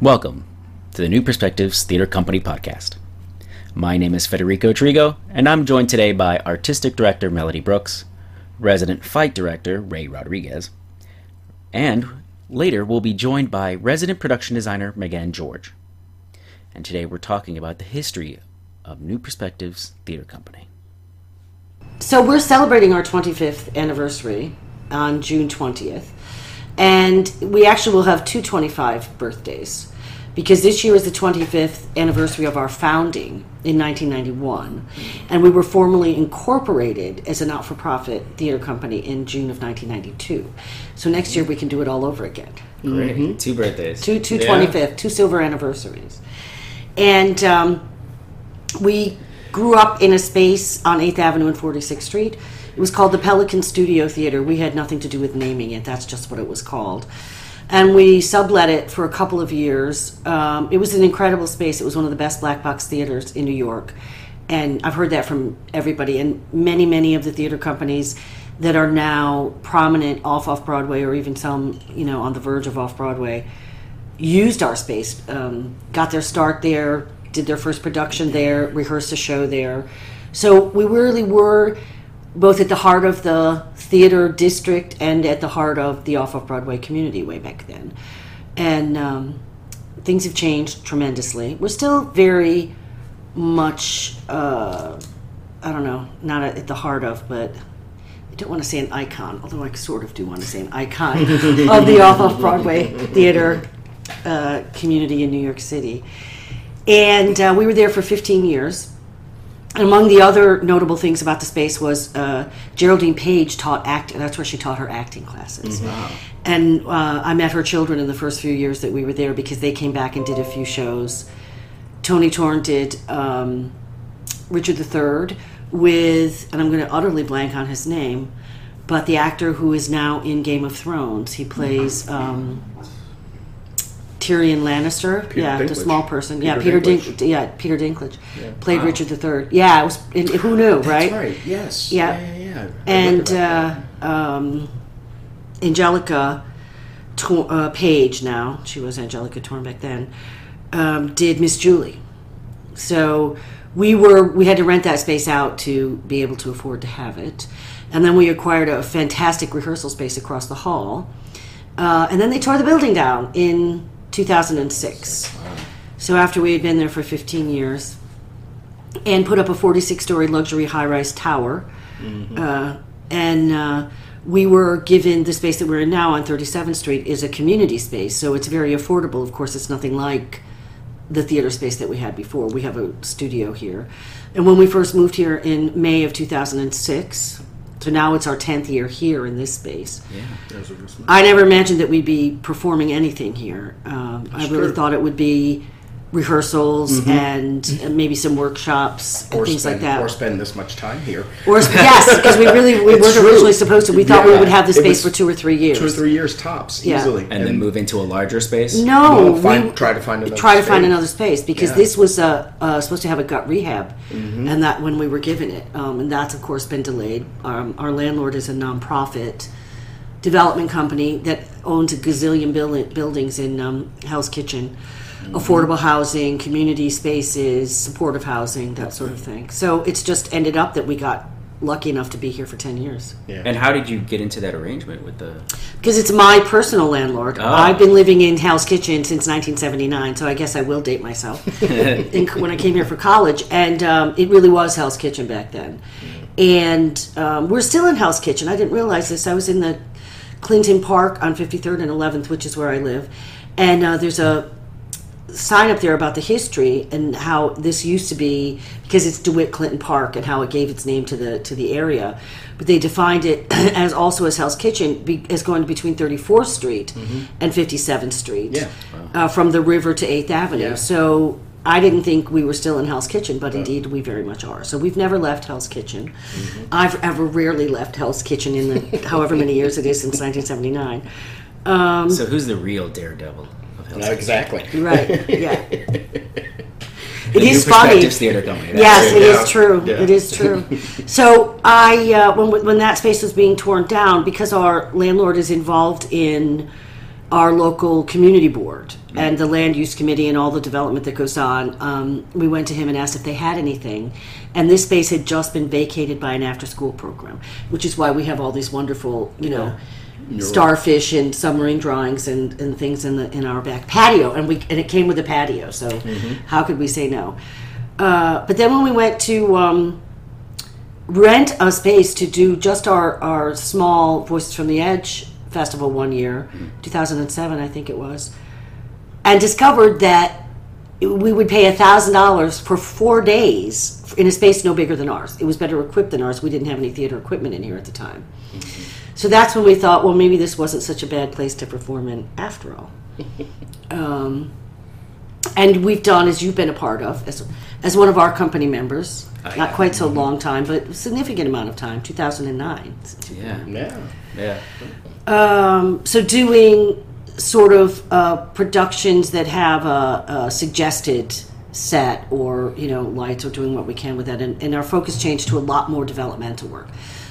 Welcome to the New Perspectives Theater Company podcast. My name is Federico Trigo, and I'm joined today by Artistic Director Melody Brooks, Resident Fight Director Ray Rodriguez, and later we'll be joined by Resident Production Designer Megan George. And today we're talking about the history of New Perspectives Theater Company. So we're celebrating our 25th anniversary on June 20th, and we actually will have two 25 birthdays because this year is the 25th anniversary of our founding in 1991, and we were formally incorporated as a not-for-profit theater company in June of 1992. So next year we can do it all over again. Great. Two birthdays. Two, two Yeah. 25th, two silver anniversaries. And um, we grew up in a space on 8th Avenue and 46th Street. It was called the Pelican Studio Theater. We had nothing to do with naming it, that's just what it was called. And we sublet it for a couple of years. Um, it was an incredible space. It was one of the best black box theaters in New York. And I've heard that from everybody. And many, many of the theater companies that are now prominent off off Broadway or even some, you know, on the verge of off Broadway used our space, um, got their start there, did their first production there, rehearsed a show there. So we really were both at the heart of the theater district and at the heart of the off of Broadway community way back then. And um, things have changed tremendously. We're still very much, uh, I don't know, not at the heart of, but I don't want to say an icon, although I sort of do want to say an icon of the off of Broadway theater uh, community in New York City. And uh, we were there for 15 years. And among the other notable things about the space was uh, Geraldine Page taught act. That's where she taught her acting classes. And uh, I met her children in the first few years that we were there because they came back and did a few shows. Tony Torn did um, Richard III with, and I'm going to utterly blank on his name, but the actor who is now in Game of Thrones. He plays um, Tyrion Lannister. Peter yeah, the small person. yeah, Peter Peter Dink. Yeah, Peter Dinklage Yeah. played Wow. Richard III. Yeah, it was. Who knew, right? That's right. Yes. Yeah. Yeah. Yeah. yeah. And uh, um, Angelica Tor- uh, Page, now she was Angelica Torn back then, um, did Miss Julie. So we were we had to rent that space out to be able to afford to have it, and then we acquired a fantastic rehearsal space across the hall, uh, and then they tore the building down in 2006. So after we had been there for 15 years, and put up a 46 story luxury high rise tower. Uh, and uh, we were given the space that we're in now on 37th Street is a community space, so it's very affordable. Of course, it's nothing like the theater space that we had before. We have a studio here. And when we first moved here in May of 2006, so now it's our 10th year here in this space. Yeah. There's a reason. I never imagined that we'd be performing anything here. Um, I really true. thought it would be rehearsals and, and maybe some workshops and Mm-hmm. Or things spend, like that. Or spend this much time here. Or yes, because we really we It's weren't true. originally supposed to. We thought we Yeah, would have the it space was for two or three years. Two or three years tops, Yeah. easily. And, then move into a larger space? No, Well, find- we try to find another try to find space. another space because Yeah. this was uh, uh, supposed to have a gut rehab, Mm-hmm. and that when we were given it, um, and that's of course been delayed. Um, our landlord is a nonprofit development company that owns a gazillion buil- buildings in um, Hell's Kitchen, Mm-hmm. Affordable housing, community spaces, supportive housing, that sort of thing. So it's just ended up that we got lucky enough to be here for ten years. Yeah. And how did you get into that arrangement with the. Because it's my personal landlord. Oh. I've been living in Hell's Kitchen since 1979, so I guess I will date myself. in, when I came here for college, and um, it really was Hell's Kitchen back then. And um, we're still in Hell's Kitchen. I didn't realize this. I was in the Clinton Park on 53rd and 11th, which is where I live, and uh, there's a sign up there about the history and how this used to be because it's DeWitt Clinton Park and how it gave its name to the to the area. But they defined it as also as Hell's Kitchen be, as going between 34th Street and 57th Street, Yeah. uh, from the river to 8th Avenue. Yeah. So I didn't think we were still in Hell's Kitchen, but indeed we very much are. So we've never left Hell's Kitchen. I've ever rarely left Hell's Kitchen in the however many years it is since 1979. Um, So who's the real daredevil of Hell's No, exactly. right? Yeah. The It New is funny. Theater Company. that's Yes, it. it Yeah. is true. Yeah. It is true. so I, uh, when when that space was being torn down, because our landlord is involved in our local community board and the land use committee and all the development that goes on. Um, we went to him and asked if they had anything, and this space had just been vacated by an after-school program, which is why we have all these wonderful, you know, starfish and submarine drawings and, and things in the in our back patio, and we and it came with a patio, so how could we say no? Uh, but then when we went to um, rent a space to do just our, our small Voices from the Edge festival one year, 2007, I think it was, and discovered that we would pay $1,000 for four days in a space no bigger than ours. It was better equipped than ours. We didn't have any theater equipment in here at the time. So that's when we thought, well, maybe this wasn't such a bad place to perform in after all. um, and we've done, as you've been a part of, as, as one of our company members, not quite so long time, but a significant amount of time, 2009. Yeah. Yeah. Yeah. Um, so doing sort of uh, productions that have a, a suggested set or you know lights or doing what we can with that and, and our focus changed to a lot more developmental work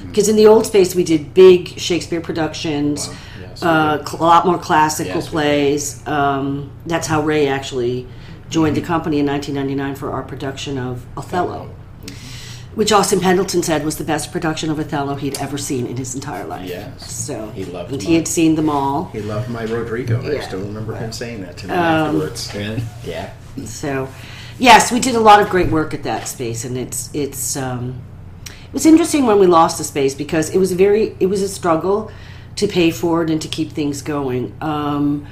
because in the old space we did big shakespeare productions Wow. Yeah, so uh, a lot more classical plays um, that's how ray actually joined the company in 1999 for our production of othello which austin pendleton said was the best production of othello he'd ever seen in his entire life Yes. so He loved and he had seen them all He loved my Roderigo. I still remember him saying that to me Um, afterwards. Yeah. So, yes, we did a lot of great work at that space, and it's it's um, was interesting when we lost the space because it was a very it was a struggle to pay for it and to keep things going. Um,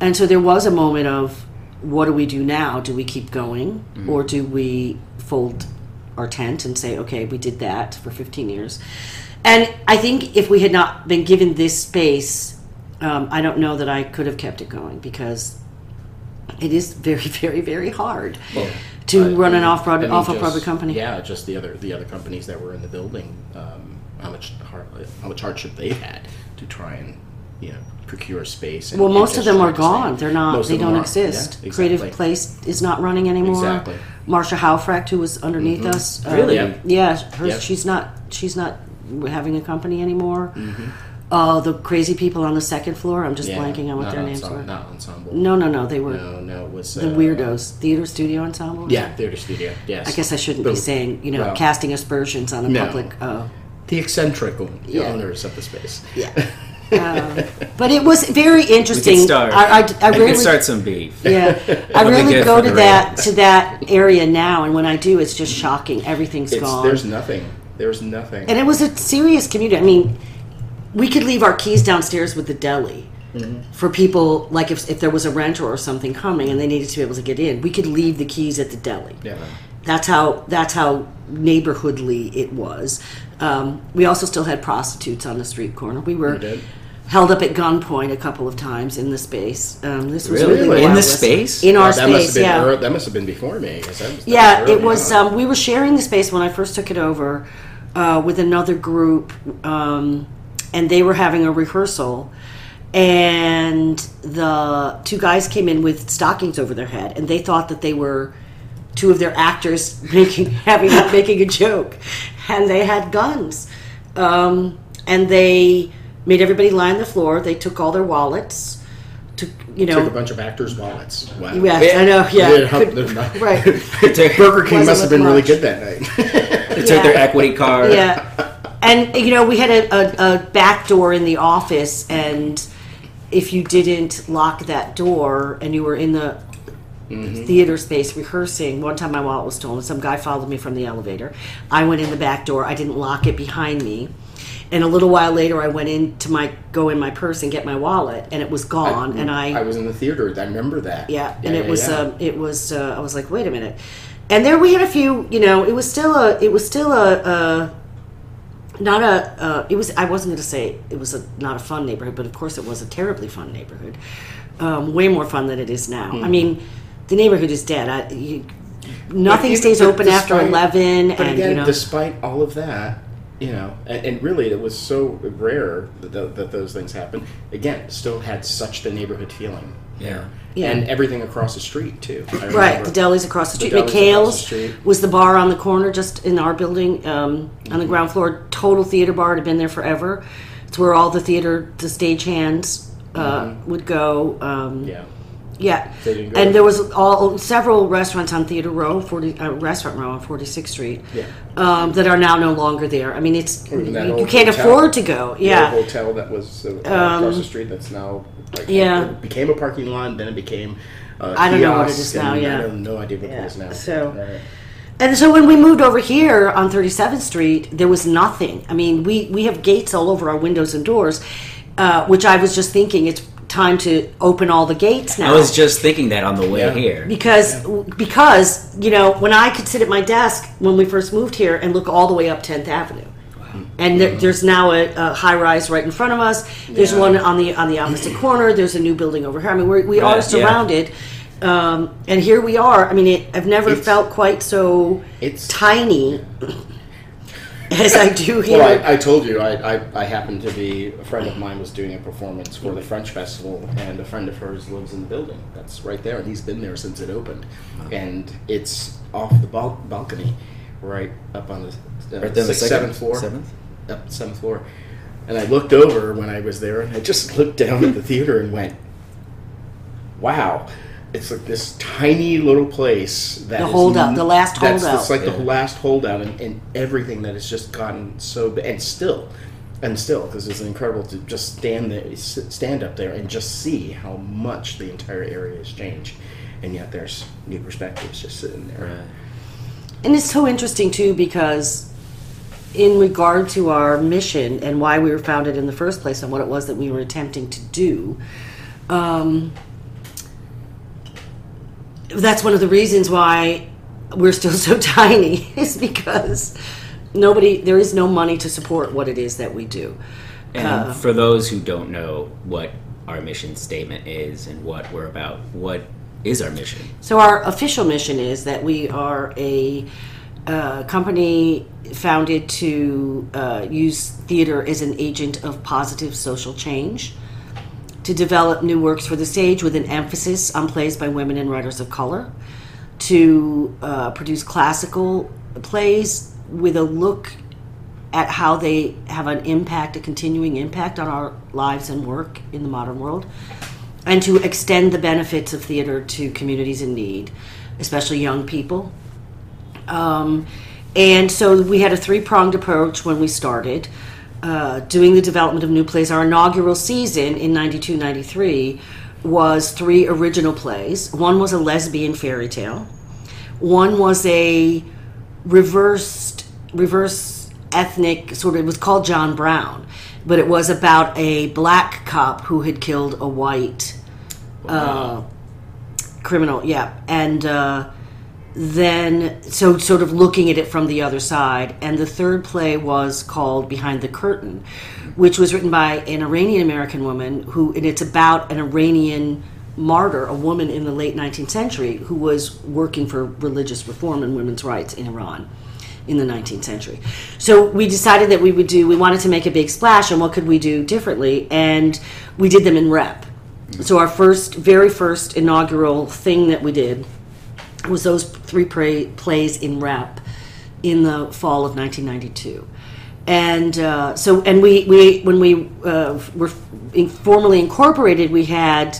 and so there was a moment of what do we do now? Do we keep going, or do we fold our tent and say, okay, we did that for 15 years? And I think if we had not been given this space, um, I don't know that I could have kept it going because it is very, very, very hard to Uh, run an off mean, off a Broadway company. Yeah, just the other the other companies that were in the building, um, how much hard, how much hardship they've had to try and you know procure space. And, Well, most of them are gone. They're not. Most they don't are. exist. Yeah, Creative. Place is not running anymore. Exactly. Marcia Haufrecht, who was underneath us, um, Really? Yeah. Yeah, her, Yep. she's not. She's not having a company anymore. Mm-hmm. Uh, the crazy people on the second floor. I'm just Yeah, blanking on what not their names ensemble, were. Not ensemble. No, no, no. They were no, no. It was the uh, weirdos. Theater Studio Ensemble. Yeah, theater studio. Yes. I guess I shouldn't be saying you know well, casting aspersions on a No. public. Uh, the eccentric Yeah. owners of the space. yeah. um, but it was very interesting. could start. I, I, I we really could start some beef. Yeah, I really go to that ratings. to that area now, and when I do, it's just shocking. Everything's It's, gone, there's nothing. There's nothing. and it was a serious community. I mean, we could leave our keys downstairs with the deli Mm-hmm. for people like if if there was a renter or something coming and they needed to be able to get in. We could leave the keys at the deli. yeah. That's how that's how neighborhoodly it was. Um, we also still had prostitutes on the street corner. We were We held up at gunpoint a couple of times in the space. Um, this was Really? really, In the the Wild West. space? in our Well, that must have space. been Yeah, that must have been before me. that was- that yeah. It was. Um, we were sharing the space when I first took it over uh, with another group, um, and they were having a rehearsal. And the two guys came in with stockings over their head, and they thought that they were two of their actors making having making a joke, and they had guns, um, and they made everybody lie on the floor. They took all their wallets, took you know. Took a bunch of actors' wallets. Wow. Yes, I know. Yeah, Yeah, Could- right. Burger King must have with been really good that night. They took their equity card. Yeah, and you know we had a, a, a back door in the office, and if you didn't lock that door and you were in the theater space rehearsing, one time my wallet was stolen. Some guy followed me from the elevator. I went in the back door. I didn't lock it behind me. And a little while later, I went in to my go in my purse and get my wallet, and it was gone. and I, I was in the theater. I remember that. yeah, and it yeah, was yeah. um, it was uh, I was like, wait a minute, and there we had a few. You know, it was still a it was still a, a not a uh, it was I wasn't going to say it was a not a fun neighborhood, but of course it was a terribly fun neighborhood, um, way more fun than it is now. Hmm. I mean, the neighborhood is dead. I, you, nothing even- stays but open after eleven, But and again, you know, despite all of that, you know, and, and really it was so rare that, th- that those things happened. Again, still had such the neighborhood feeling. Yeah. Yeah. And everything across the street too. Right, the deli's across the The street. deli's across the street. was the bar on the corner, just in our building, um, on the ground floor. Total theater bar. It had been there forever. It's where all the theater, the stage hands uh, would go. Um, Yeah. yeah, They didn't go and there was all several restaurants on Theater Row, forty uh, restaurant row on Forty Sixth Street, Yeah. um, that are now no longer there. I mean, it's Or even that you, you can't hotel. afford to go. Yeah, hotel that was uh, across the street that's now like, Yeah. it became a parking lot, then it became. Uh, I don't know what it kiosk, is now, yeah. I have no idea what Yeah. it is now. So- Right. And so when we moved over here on 37th Street, there was nothing. I mean, we, we have gates all over our windows and doors, uh, which I was just thinking it's time to open all the gates now. I was just thinking that on the way Yeah. here. because because you know when I could sit at my desk when we first moved here and look all the way up 10th Avenue. And there, there's now a, a high rise right in front of us. There's Yeah. one on the on the opposite corner. There's a new building over here. I mean, we're, we Right, are yeah. surrounded, um, and here we are. I mean, it, I've never It's- felt quite so It's tiny as I do here. Well, I, I told you, I, I, I happened to be, a friend of mine was doing a performance for the French Festival, and a friend of hers lives in the building. That's right there, and he's been there since it opened. And it's off the bal- balcony, right up on the, uh, Right there, the second- seventh floor. seventh? Up the seventh floor. And I looked over when I was there, and I just looked down at the theater and went, wow. It's like this tiny little place that The is holdout, the last that's- holdout. It's like Yeah. the last holdout, and, and everything that has just gotten so and still, and still, because it's incredible to just stand there, stand up there, and just see how much the entire area has changed, and yet there's new perspectives just sitting there. Right. And it's so interesting too because, in regard to our mission and why we were founded in the first place and what it was that we were attempting to do, um, that's one of the reasons why we're still so tiny is because nobody there is no money to support what it is that we do. And Uh, for those who don't know what our mission statement is and what we're about, what is our mission? So our official mission is that we are a uh, company founded to uh, use theater as an agent of positive social change, to develop new works for the stage with an emphasis on plays by women and writers of color, to uh, produce classical plays with a look at how they have an impact, a continuing impact on our lives and work in the modern world, and to extend the benefits of theater to communities in need, especially young people. Um, and so we had a three pronged approach when we started. Uh, doing the development of new plays. Our inaugural season in 92 93 was three original plays. One was a lesbian fairy tale, one was a reversed, reverse ethnic sort of, it was called John Brown, but it was about a black cop who had killed a white uh, criminal. Yeah, and uh, then so sort of looking at it from the other side. And the third play was called Behind the Curtain, which was written by an Iranian American woman who, and it's about an Iranian martyr, a woman in the late 19th century who was working for religious reform and women's rights in Iran in the 19th century. So we decided that we would do, we wanted to make a big splash, and what could we do differently? And we did them in rep. So our first, very first inaugural thing that we did was those three pra- plays in rep in the fall of 1992. And uh, so, and we, we when we uh, were formally incorporated, we had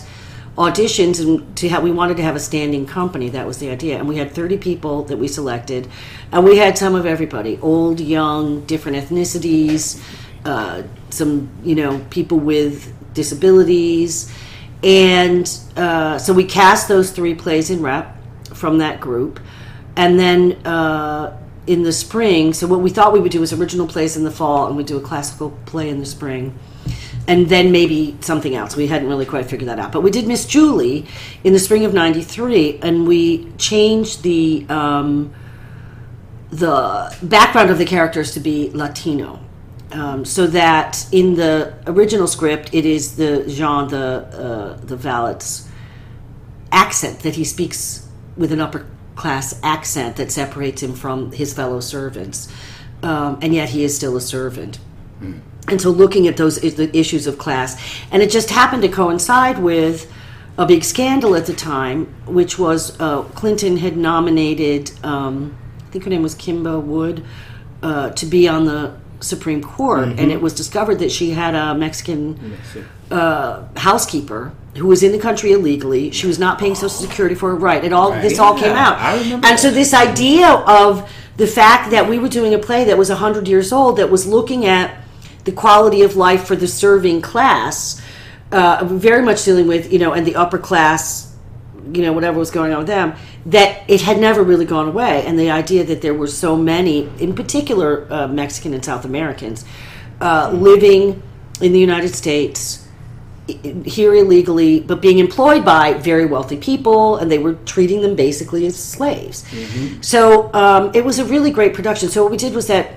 auditions and to have we wanted to have a standing company. That was the idea. And we had 30 people that we selected. And we had some of everybody old young different ethnicities uh, some you know people with disabilities. And uh, so we cast those three plays in rep from that group and then uh, in the spring so what we thought we would do was original plays in the fall and we'd do a classical play in the spring and then maybe something else. We hadn't really quite figured that out. But we did Miss Julie in the spring of '93, and we changed the um, the background of the characters to be Latino, um, so that in the original script it is the Jean the uh, the valet's accent that he speaks with an upper class accent that separates him from his fellow servants, um, and yet he is still a servant. And so looking at those the issues of class and it just happened to coincide with a big scandal at the time which was uh, clinton had nominated um, i think her name was kimba wood uh, to be on the supreme court and it was discovered that she had a mexican. uh, housekeeper who was in the country illegally. She was not paying Social Security for her right. It all this all came Yeah, out, and so this idea of the fact that we were doing a play that was hundred years old that was looking at the quality of life for the serving class, uh, very much dealing with you know and the upper class, you know whatever was going on with them. That it had never really gone away, and the idea that there were so many, in particular uh, Mexican and South Americans, uh, living in the United States here illegally, but being employed by very wealthy people, and they were treating them basically as slaves. So um, it was a really great production. So what we did was that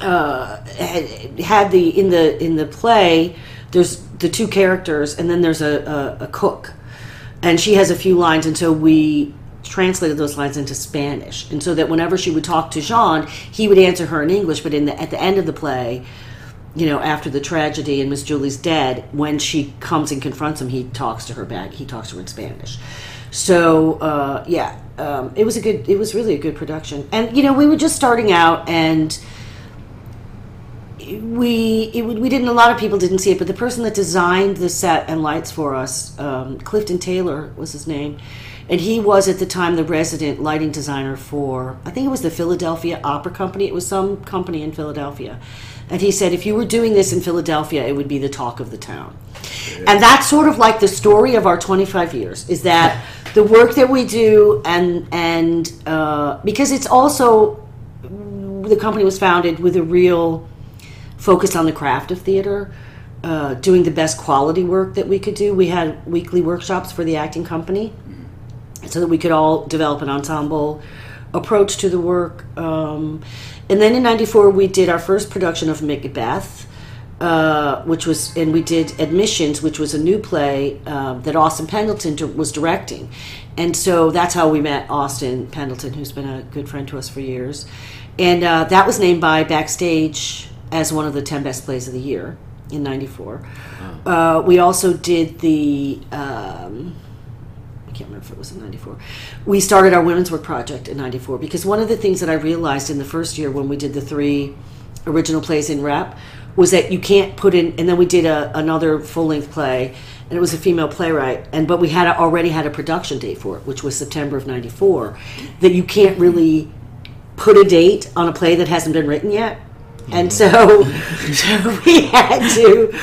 uh, had, had the in the in the play. There's the two characters, and then there's a, a, a cook, and she has a few lines, and so we translated those lines into Spanish, and so that whenever she would talk to Jean, he would answer her in English, but in the at the end of the play you know, after the tragedy and Miss Julie's dead, when she comes and confronts him, he talks to her back. He talks to her in Spanish. So uh, yeah, um, it was a good. It was really a good production. And you know, we were just starting out, and we it, we didn't. A lot of people didn't see it, but the person that designed the set and lights for us, um, Clifton Taylor was his name. And he was at the time the resident lighting designer for, I think it was the Philadelphia Opera Company. It was some company in Philadelphia. And he said, if you were doing this in Philadelphia, it would be the talk of the town. And that's sort of like the story of our 25 years is that the work that we do, and, and uh, because it's also, the company was founded with a real focus on the craft of theater, uh, doing the best quality work that we could do. We had weekly workshops for the acting company so that we could all develop an ensemble approach to the work. Um, and then in '94, we did our first production of Macbeth, uh, which was, and we did Admissions, which was a new play uh, that Austin Pendleton di- was directing. And so that's how we met Austin Pendleton, who's been a good friend to us for years. And uh, that was named by Backstage as one of the 10 best plays of the year in '94. Uh, we also did the. Um, can't remember if it was in 94. We started our women's work project in 94 because one of the things that I realized in the first year when we did the three original plays in rep was that you can't put in, and then we did a, another full length play, and it was a female playwright, and but we had a, already had a production date for it, which was September of 94, that you can't really put a date on a play that hasn't been written yet. And so, so we had to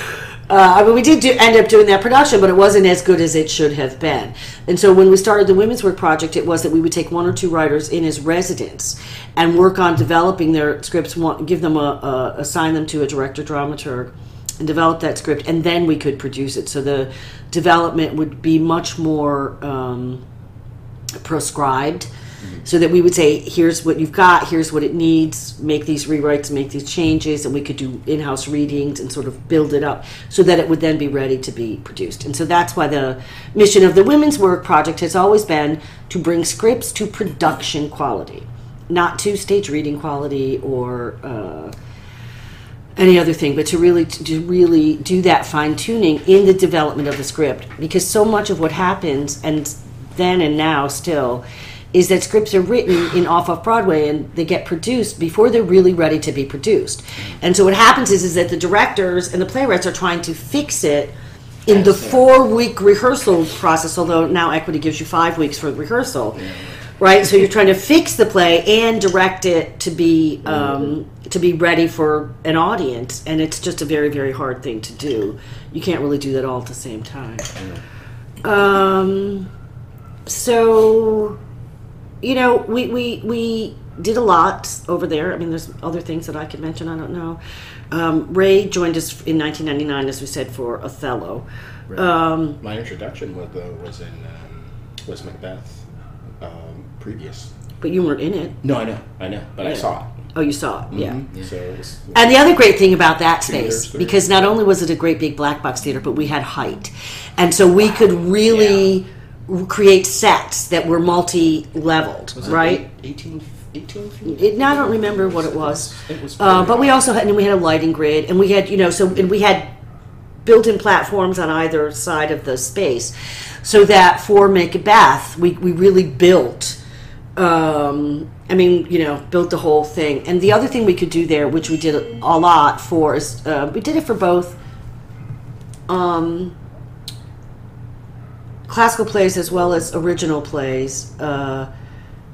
uh, I mean, we did do, end up doing that production, but it wasn't as good as it should have been. And so, when we started the Women's Work Project, it was that we would take one or two writers in as residents and work on developing their scripts, give them a, a assign them to a director dramaturg, and develop that script, and then we could produce it. So the development would be much more um, proscribed. So that we would say, here's what you've got, here's what it needs, make these rewrites, make these changes, and we could do in house readings and sort of build it up so that it would then be ready to be produced. And so that's why the mission of the Women's Work Project has always been to bring scripts to production quality, not to stage reading quality or. Uh, any other thing, but to really to really do that fine tuning in the development of the script, because so much of what happens, and then and now still, is that scripts are written in off off Broadway and they get produced before they're really ready to be produced. And so what happens is is that the directors and the playwrights are trying to fix it in the four week rehearsal process, although now equity gives you five weeks for rehearsal. Right, so you're trying to fix the play and direct it to be um, to be ready for an audience, and it's just a very very hard thing to do. You can't really do that all at the same time. Um, so you know, we, we, we did a lot over there. I mean, there's other things that I could mention. I don't know. Um, Ray joined us in 1999, as we said, for Othello. Um, My introduction was uh, was in um, was Macbeth um, previous. but you weren't in it. No, I know, I know, but I saw it. Oh, you saw it, yeah. Mhm. So it was, And the other great thing about that space, because not only was it a great big black box theater, but we had height, and so we could really r- create sets that were multi-leveled, was it right? eight- 18, 18 feet. It, now I don't remember what it was, It was. uh, but we also had and we had a lighting grid, and we had you know so and we had built-in platforms on either side of the space, so that for Macbeth we we really built. Um, I mean, you know, built the whole thing. And the other thing we could do there, which we did a lot for, is uh, we did it for both um, classical plays as well as original plays uh,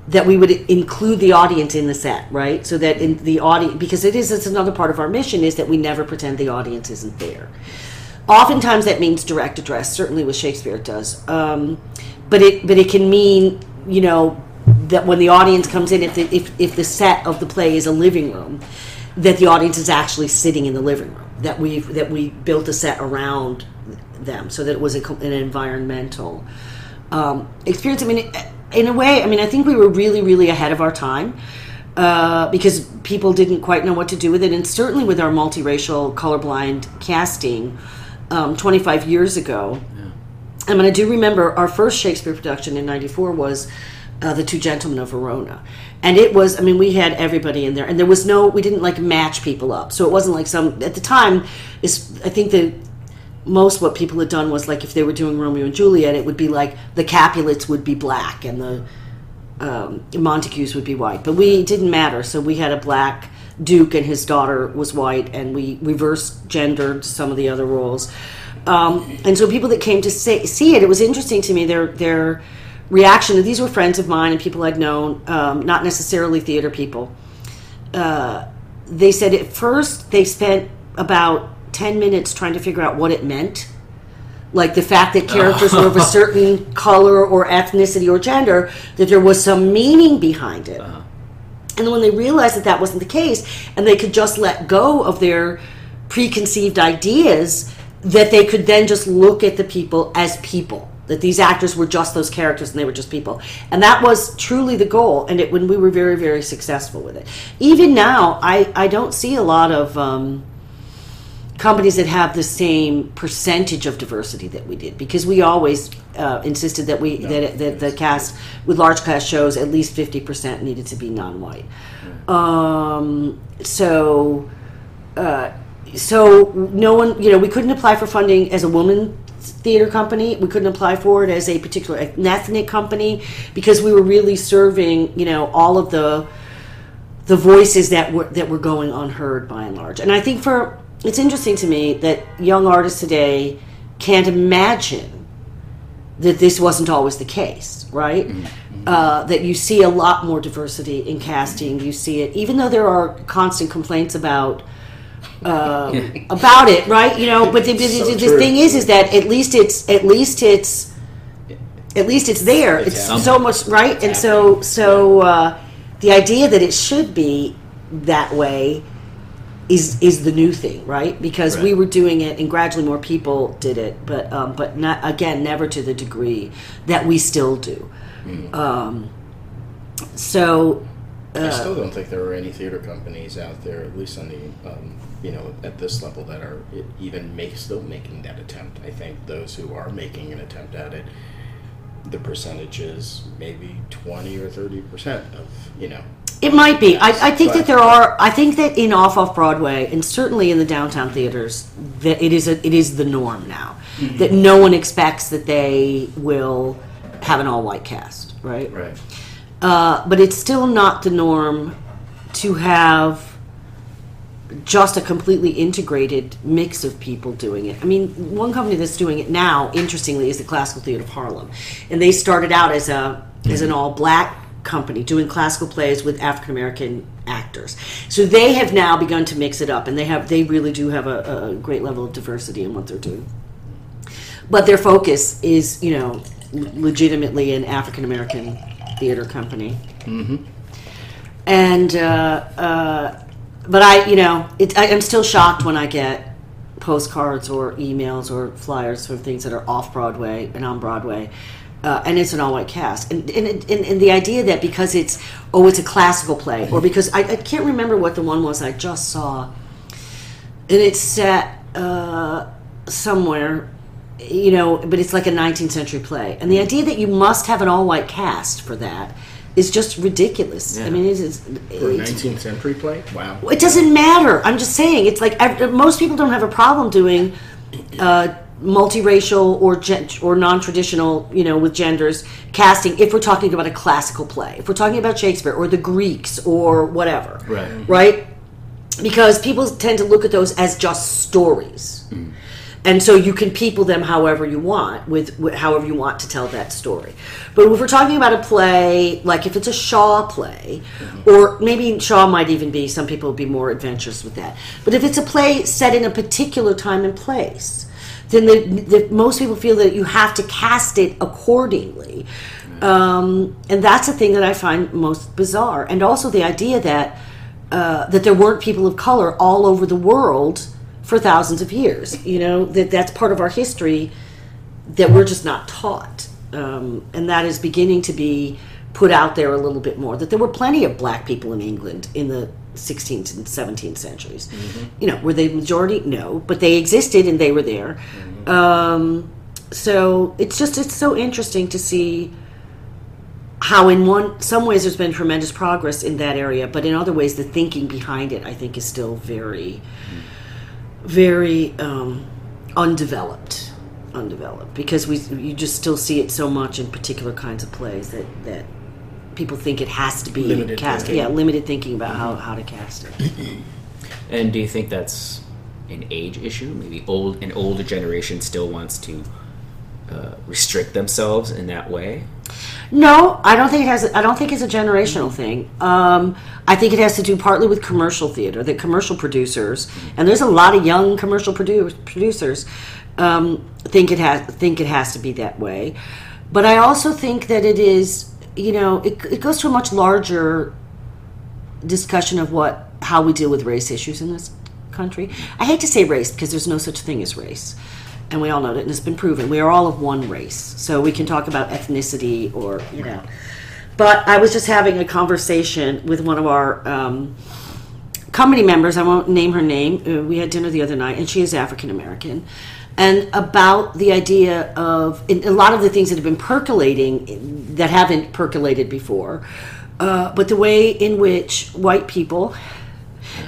that we would include the audience in the set, right? So that in the audience, because it is it's another part of our mission is that we never pretend the audience isn't there. Oftentimes that means direct address. Certainly with Shakespeare it does, um, but it but it can mean you know that when the audience comes in, if the, if if the set of the play is a living room, that the audience is actually sitting in the living room. That we that we built a set around them so that it was a, an environmental um, experience. I mean, in a way, I mean, I think we were really, really ahead of our time uh, because people didn't quite know what to do with it, and certainly with our multiracial, colorblind casting um, 25 years ago. Yeah. I mean, I do remember our first Shakespeare production in '94 was. Uh, the two gentlemen of Verona, and it was. I mean, we had everybody in there, and there was no. We didn't like match people up, so it wasn't like some. At the time, is I think the most what people had done was like if they were doing Romeo and Juliet, it would be like the Capulets would be black and the um, Montagues would be white. But we didn't matter, so we had a black Duke and his daughter was white, and we reversed gendered some of the other roles. Um, and so people that came to say, see it, it was interesting to me. Their their reaction. These were friends of mine and people I'd known, um, not necessarily theater people. Uh, they said at first they spent about 10 minutes trying to figure out what it meant. Like the fact that characters were of a certain color or ethnicity or gender, that there was some meaning behind it. Uh-huh. And then when they realized that that wasn't the case, and they could just let go of their preconceived ideas, that they could then just look at the people as people. That these actors were just those characters and they were just people. And that was truly the goal. And it, when we were very, very successful with it. Even now, I, I don't see a lot of. Um, companies that have the same percentage of diversity that we did because we always uh, insisted that we no, that, that the cast with large cast shows at least 50% needed to be non-white. Um, so uh, so no one you know we couldn't apply for funding as a woman theater company. We couldn't apply for it as a particular ethnic company because we were really serving you know all of the the voices that were that were going unheard by and large. And i think for it's interesting to me that young artists today can't imagine that this wasn't always the case, right? Mm-hmm. Uh, that you see a lot more diversity in casting. You see it, even though there are constant complaints about uh, about it, right? You know, but the, so the, the thing is, is that at least it's at least it's at least it's there. It's, it's so much right, and so so uh, the idea that it should be that way is is the new thing, right? Because right. we were doing it, and gradually more people did it, but um, but not again, never to the degree that we still do. Mm. Um, so. Uh, I still don't think there are any theater companies out there, at least on the, um, you know, at this level, that are even make still making that attempt. I think those who are making an attempt at it, the percentage is maybe twenty or thirty percent of you know it might be. I, I think that there are. I think that in off off Broadway and certainly in the downtown theaters, that it is a, it is the norm now. Mm-hmm. That no one expects that they will have an all white cast, right? Right. Uh, but it's still not the norm to have just a completely integrated mix of people doing it. I mean, one company that's doing it now, interestingly, is the Classical Theater of Harlem, and they started out as a mm-hmm. as an all black company doing classical plays with African American actors. So they have now begun to mix it up, and they have they really do have a, a great level of diversity in what they're doing. But their focus is, you know, legitimately an African American theater company. Mm-hmm. And uh, uh, but I, you know, it, I, I'm still shocked when I get postcards or emails or flyers for things that are off Broadway and on Broadway uh, and it's an all white cast. And, and, and, and, the idea that because it's, oh, it's a classical play, or because I, I can't remember what the one was I just saw, and it's set uh, somewhere, you know, but it's like a 19th century play. And the idea that you must have an all white cast for that is just ridiculous. Yeah. I mean, it's, it's, for a 19th century play. Wow. It doesn't matter. I'm just saying. It's like most people don't have a problem doing. Uh, multiracial or gen- or non-traditional, you know, with genders casting if we're talking about a classical play. If we're talking about Shakespeare or the Greeks or whatever. Right. Right? Because people tend to look at those as just stories. Mm. And so you can people them however you want with, with however you want to tell that story. But if we're talking about a play like if it's a shaw play or maybe shaw might even be some people would be more adventurous with that. But if it's a play set in a particular time and place then the, the, most people feel that you have to cast it accordingly. Um, and that's the thing that i find most bizarre. And also the idea that uh, that there weren't people of color all over the world for thousands of years. You know that that's part of our history that we're just not taught, um, and that is beginning to be put out there a little bit more. That there were plenty of black people in England in the 16th and 17th centuries. Mm-hmm. You know, were they the majority? No, but they existed and they were there. Mm-hmm. Um, so it's just it's so interesting to see how in one some ways there's been tremendous progress in that area but in other ways the thinking behind it i think is still very very um, undeveloped undeveloped because we you just still see it so much in particular kinds of plays that that people think it has to be Limited cast thinking. yeah limited thinking about how, how to cast it And do you think that's an age issue? Maybe old an older generation still wants to uh, restrict themselves in that way. No, I don't think it has. I don't think it's a generational thing. Um, I think it has to do partly with commercial theater. That commercial producers, and there's a lot of young commercial produ- producers, um, think it has think it has to be that way. But I also think that it is. You know, it, it goes to a much larger discussion of what how we deal with race issues in this country. I hate to say race because there's no such thing as race. And we all know that, and it's been proven. We are all of one race. So we can talk about ethnicity or, you know. But I was just having a conversation with one of our um, company members. I won't name her name. Uh, we had dinner the other night, and she is African American. And about the idea of a lot of the things that have been percolating that haven't percolated before, uh, but the way in which white people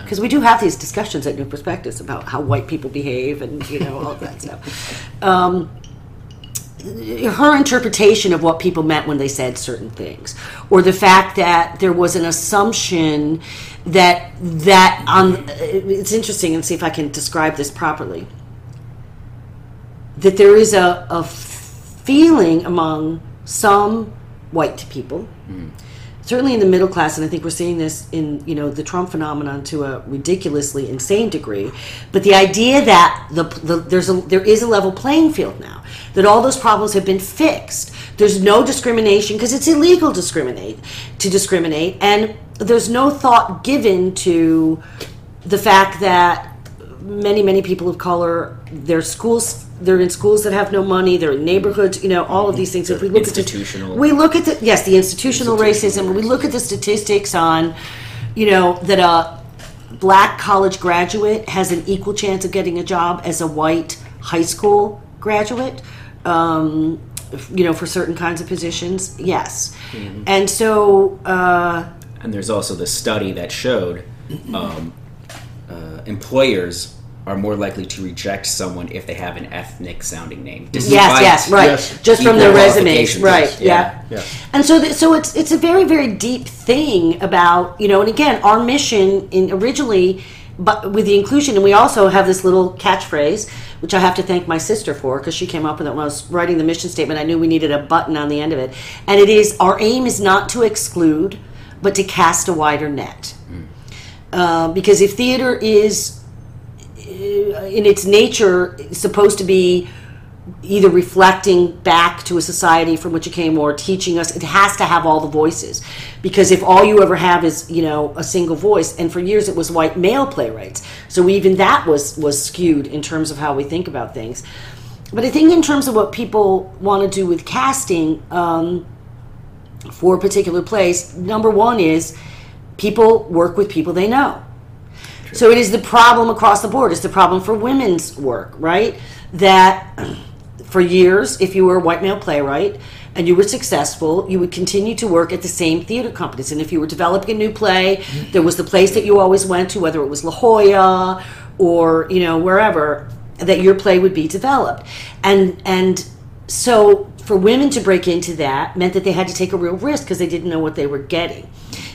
because we do have these discussions at New Perspectives about how white people behave and you know all that stuff. Um, her interpretation of what people meant when they said certain things, or the fact that there was an assumption that that on it's interesting and see if I can describe this properly. That there is a, a feeling among some white people certainly in the middle class, and I think we're seeing this in you know the Trump phenomenon to a ridiculously insane degree. But the idea that the, the there's a there is a level playing field now that all those problems have been fixed. There's no discrimination because it's illegal to discriminate to discriminate, and there's no thought given to the fact that many many people of color their schools they're in schools that have no money they're in neighborhoods you know all of these things. If we look Institutional. at the, we look at the yes the institutional, Institutional. racism. We look at the statistics on you know that a black college graduate has an equal chance of getting a job as a white high school graduate um, you know for certain kinds of positions yes. And so uh, And there's also the study that showed um, uh, employers are more likely to reject someone if they have an ethnic sounding name. Yes, despite- yes, right. Yes. Just from Equal their resumes, right? Yeah. yeah. Yeah. And so, th- so it's it's a very very deep thing about you know, and again, our mission in originally, but with the inclusion, and we also have this little catchphrase, which I have to thank my sister for because she came up with it when I was writing the mission statement. I knew we needed a button on the end of it, and it is our aim is not to exclude, but to cast a wider net. Uh, because if theater is in its nature supposed to be either reflecting back to a society from which it came or teaching us. It has to have all the voices. Because if all you ever have is you know a single voice and for years it was white male playwrights. So even that was was skewed in terms of how we think about things. But i think in terms of what people want to do with casting um, for particular plays number one is people work with people they know so it is the problem across the board. It's the problem for women's work, right? That for years, if you were a white male playwright and you were successful, you would continue to work at the same theater companies. And if you were developing a new play, there was the place that you always went to, whether it was La Jolla or you know wherever, that your play would be developed. And and so for women to break into that meant that they had to take a real risk because they didn't know what they were getting.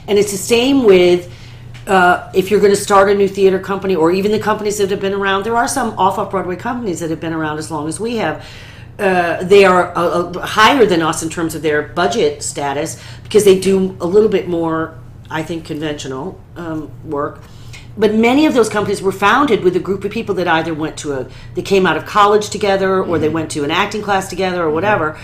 And it's the same with uh, if you're going to start a new theater company, or even the companies that have been around, there are some off off Broadway companies that have been around as long as we have. Uh, they are uh, uh, higher than us in terms of their budget status because they do a little bit more, I think, conventional um, work. But many of those companies were founded with a group of people that either went to a, they came out of college together, or they went to an acting class together, or whatever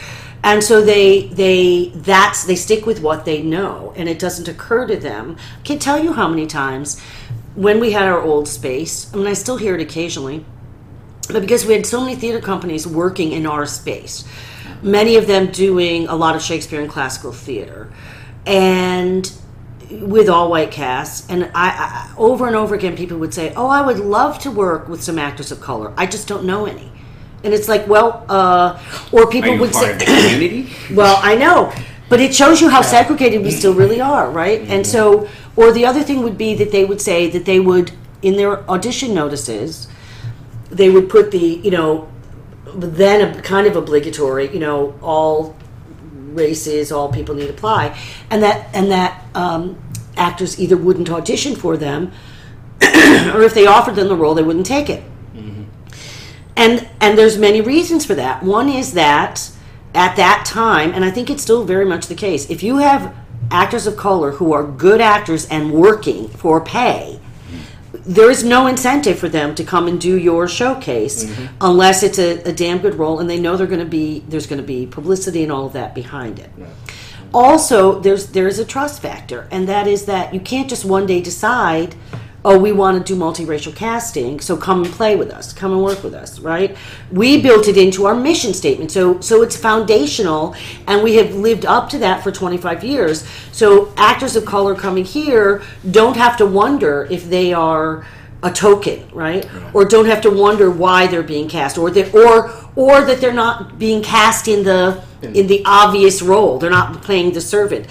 and so they they that's they stick with what they know and it doesn't occur to them. I can't tell you how many times when we had our old space i mean i still hear it occasionally but because we had so many theater companies working in our space many of them doing a lot of shakespeare and classical theater. And with all white casts and I, I over and over again people would say oh i would love to work with some actors of color. I just don't know any and it's like, well, uh, or people would say, community? well, I know, but it shows you how segregated we still really are, right? And so, or the other thing would be that they would say that they would, in their audition notices, they would put the, you know, then a kind of obligatory, you know, all races, all people need apply, and that and that um, actors either wouldn't audition for them, or if they offered them the role, they wouldn't take it and and there's many reasons for that. One is that at that time and i think it's still very much the case if you have actors of color who are good actors and working for pay there is no incentive for them to come and do your showcase mm-hmm. unless it's a, a damn good role and they know they're going to be there's going to be publicity and all of that behind it. Also there's there's a trust factor and that is that you can't just one day decide oh we want to do multiracial casting so come and play with us come and work with us right we built it into our mission statement so so it's foundational and we have lived up to that for 25 years so actors of color coming here don't have to wonder if they are a token, right? Or don't have to wonder why they're being cast, or that, or or that they're not being cast in the in the obvious role. They're not playing the servant.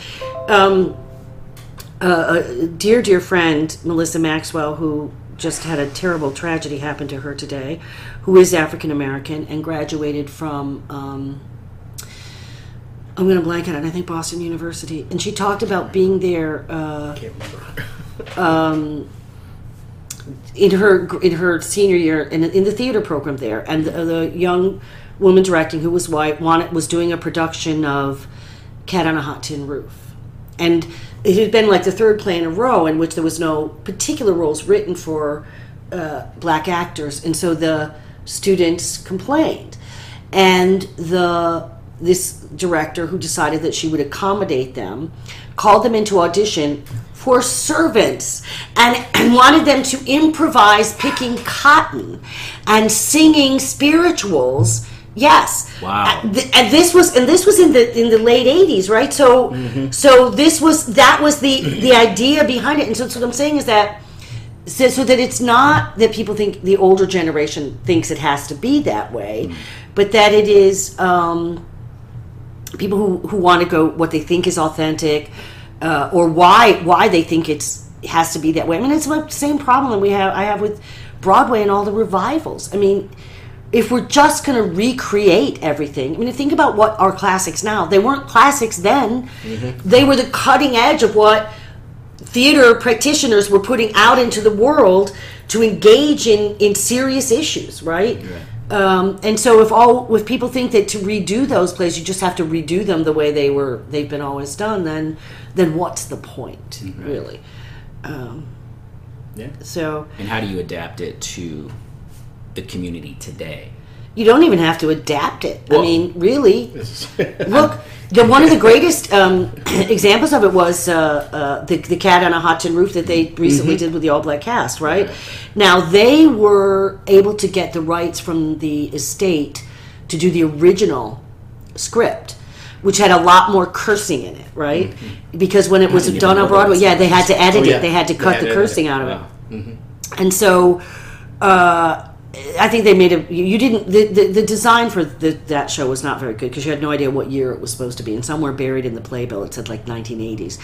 Um, uh, a dear, dear friend Melissa Maxwell, who just had a terrible tragedy happen to her today, who is African American and graduated from. Um, I'm going to blank on it. I think Boston University, and she talked about being there. Uh, Can't remember. in her in her senior year in, in the theater program there, and the, the young woman directing who was white wanted was doing a production of Cat on a Hot Tin Roof, and it had been like the third play in a row in which there was no particular roles written for uh, black actors, and so the students complained, and the this director who decided that she would accommodate them called them into audition for servants and, and wanted them to improvise picking cotton and singing spirituals yes Wow. and, th- and this was and this was in the in the late 80s right so so this was that was the the idea behind it and so, so what i'm saying is that so, so that it's not that people think the older generation thinks it has to be that way but that it is um, people who, who want to go what they think is authentic uh, or why why they think it's has to be that way. I mean, it's the same problem that we have I have with Broadway and all the revivals. I mean, if we're just going to recreate everything, I mean, think about what are classics now. They weren't classics then. They were the cutting edge of what theater practitioners were putting out into the world to engage in in serious issues, right? Um, and so if all if people think that to redo those plays you just have to redo them the way they were they've been always done, then then what's the point really? Um, Yeah. so And how do you adapt it to the community today? you don't even have to adapt it. I mean, really, Look, the, one of the greatest um, examples of it was uh, uh, the, the cat on a hot tin roof that they recently did with the all black cast, right? Now, they were able to get the rights from the estate to do the original script. Which had a lot more cursing in it, right? Because when it was done on Broadway, yeah, they had to edit Oh, yeah. it. They had to cut the cursing it. out of Wow. it and so uh, I think they made a. You didn't. The, the, the design for the, that show was not very good because you had no idea what year it was supposed to be, and somewhere buried in the playbill it said like 1980s.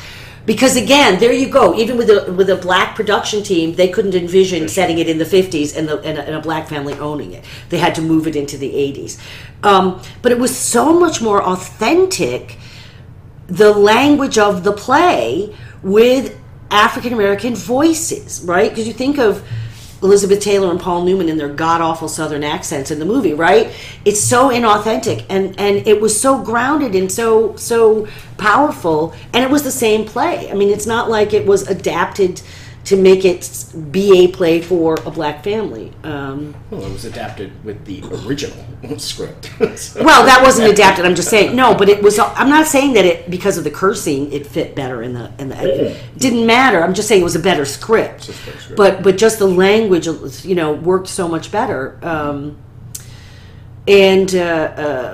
Because again, there you go. Even with a with a black production team, they couldn't envision setting it in the 50s and, the, and, a, and a black family owning it. They had to move it into the 80s. Um, but it was so much more authentic the language of the play with African American voices, right? Because you think of Elizabeth Taylor and Paul Newman in their god awful Southern accents in the movie, right? It's so inauthentic, and and it was so grounded and so so powerful, and it was the same play. I mean, it's not like it was adapted to make it be a play for a black family. Um, Well, it was adapted with the original script. So- well, that wasn't adapted. I'm just saying no, but it was. I'm not saying that it because of the cursing it fit better in the in the. It didn't matter. I'm just saying it was a better script. A better script. But but just the language, you know, worked so much better. Um, and uh,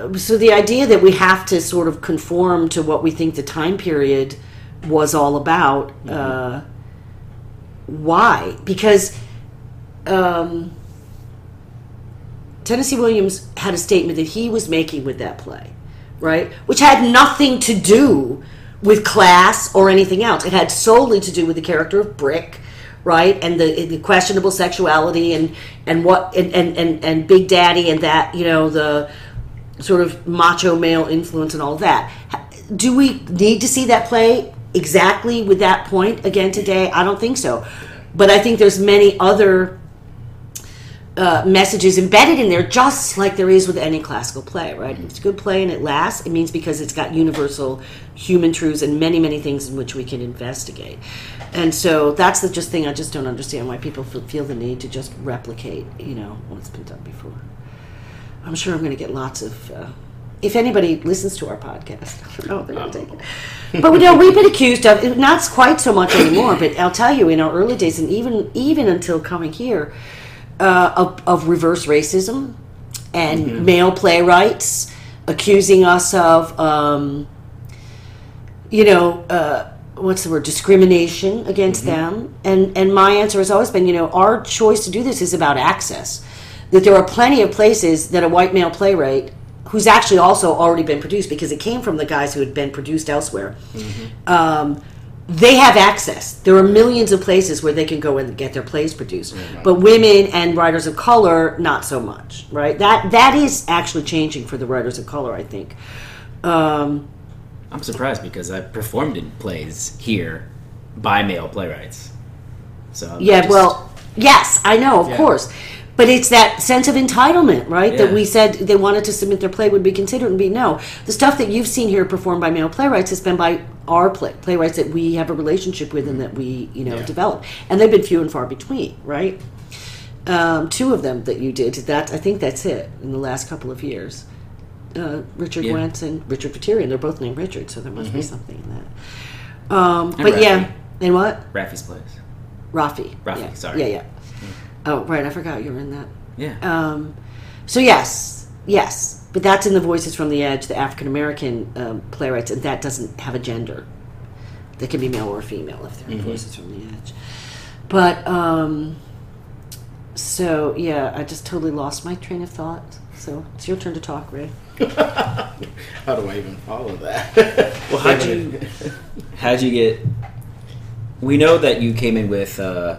uh, so the idea that we have to sort of conform to what we think the time period was all about. Uh, why? Because. Um, Tennessee Williams had a statement that he was making with that play, right? Which had nothing to do with class or anything else. It had solely to do with the character of Brick, right? And the, the questionable sexuality and and what and, and, and, and Big Daddy and that, you know, the sort of macho male influence and all that. Do we need to see that play exactly with that point again today? I don't think so. But I think there's many other uh, messages embedded in there, just like there is with any classical play, right? It's a good play and it lasts, it means because it's got universal human truths and many, many things in which we can investigate. And so that's the just thing I just don't understand why people feel, feel the need to just replicate, you know, what's been done before. I'm sure I'm going to get lots of. Uh, if anybody listens to our podcast, oh, they're going to take it. But we know we've been accused of not quite so much anymore. But I'll tell you, in our early days, and even even until coming here, uh, of, of reverse racism and male playwrights accusing us of, um, you know, uh, what's the word, discrimination against them. And, and my answer has always been, you know, our choice to do this is about access. That there are plenty of places that a white male playwright who's actually also already been produced because it came from the guys who had been produced elsewhere. Um, they have access. There are millions of places where they can go and get their plays produced. But women and writers of color, not so much, right? That that is actually changing for the writers of color, I think. Um, I'm surprised because I performed in plays here by male playwrights. So yeah, just- well, yes, I know, of Yeah. course. But it's that sense of entitlement, right? That we said they wanted to submit their play would be considered and be no. The stuff that you've seen here performed by male playwrights has been by our play, playwrights that we have a relationship with and that we, you know, Yeah. develop. And they've been few and far between, right? Um, two of them that you did, that I think that's it in the last couple of years. Uh, Richard Yeah. Wentz and Richard Katerian, they're both named Richard, so there must be something in that. Um, but yeah, and what? Rafi's plays. Rafi. Rafi, yeah. sorry. Yeah, yeah. Oh, right. I forgot you were in that. Yeah. Um, so yes, yes, but that's in the Voices from the Edge, the African American um, playwrights, and that doesn't have a gender. They can be male or female if they're in Voices from the Edge. But um, so yeah, I just totally lost my train of thought. So it's your turn to talk, Ray. How do I even follow that? Well, how'd you how'd you get? We know that you came in with uh,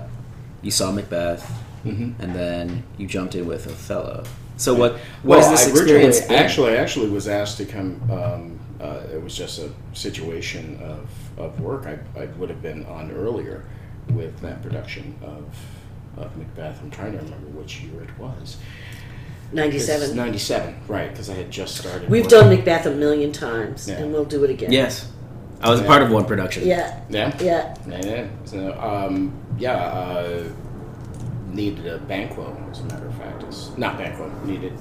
you saw Macbeth, Mhm. and then you jumped in with Othello. So what Well, what is this experience? been? Actually, I actually was asked to come. Um, uh, it was just a situation of, of work. I, I would have been on earlier with that production of, of Macbeth. I'm trying to remember which year it was. Ninety-seven. Ninety-seven, right? Because I had just started. We've working. done Macbeth a million times, Yeah. and we'll do it again. yes, I was a Yeah. part of one production. Yeah. Yeah. Yeah. Yeah, yeah. So, um, yeah, uh, needed a Banquo, as a matter of fact. It's not Banquo, needed.